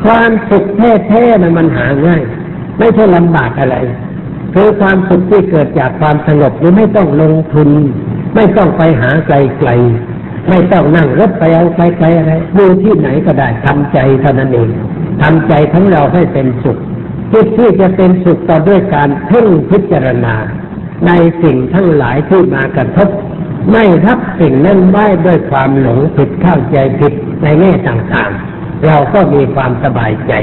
A: ความสุขแท้ๆนมันหาง่าย ไม่ใช่ลำบากอะไรคือความสุขที่เกิดจากความสงบนี่ไม่ต้องลงทุน ไม่ต้องไปหาไกลๆไม่ต้องนั่งรถไปเอาไกลๆอะไรดูที่ไหนก็ได้ทำใจเท่านั้นเองทำใจของเราให้เป็นสุข จิตที่จะเป็นสุขต่อด้วยการเพ่งพิจารณา ในสิ่งทั้งหลายที่มากระทบ ไม่รับสิ่งนั้นไว้ด้วยความหลงผิดเข้าใจผิดในแง่ต่างๆ เราก็มีความสบายใจ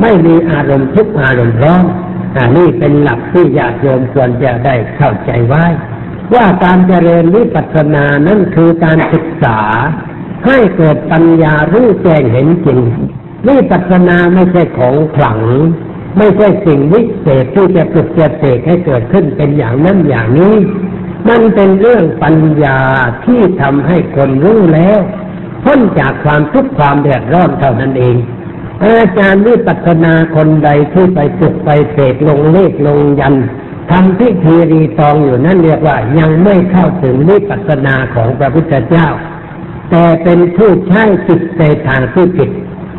A: ไม่มีอารมณ์ทุกอารมณ์ร้อนอันนี้เป็นหลักที่ญาติโยมควรจะได้เข้าใจไว้ ว่าการเจริญวิปัสสนานั้นคือการศึกษา ให้เกิดปัญญารู้แจ้งเห็นจริงวิปัสสนาไม่ใช่ของขลัง ไม่ใช่สิ่งวิเศษที่จะปลุกจะเสกให้เกิดขึ้นเป็นอย่างนั้นอย่างนี้ มันเป็นเรื่องปัญญาที่ทำให้คนรู้แล้วพ้นจากความทุกข์ความเดือดร้อนเท่านั้นเอง อาจารย์วิปัสสนาคนใดที่ไปปลุกไปเสกลงเลขลงยันทำพิธีรีตองอยู่นั่นเรียกว่ายังไม่เข้าถึงวิปัสสนาของพระพุทธเจ้า แต่เป็นผู้ใช้จิตในทางที่ผิด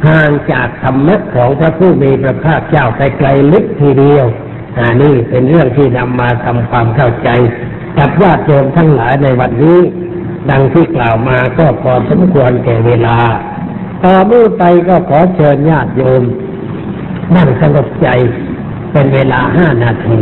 A: ห่างจากธรรมะของพระผู้มีพระภาคเจ้าไปไกลลึกทีเดียวอันนี้เป็นเรื่องที่นำมาทำความเข้าใจกับญาติโยมทั้งหลายในวันนี้ ดังที่กล่าวมาก็พอสมควรแก่เวลา ต่อเมื่อไปก็ขอเชิญญาติโยมนั่งสงบใจเป็นเวลาห้านาที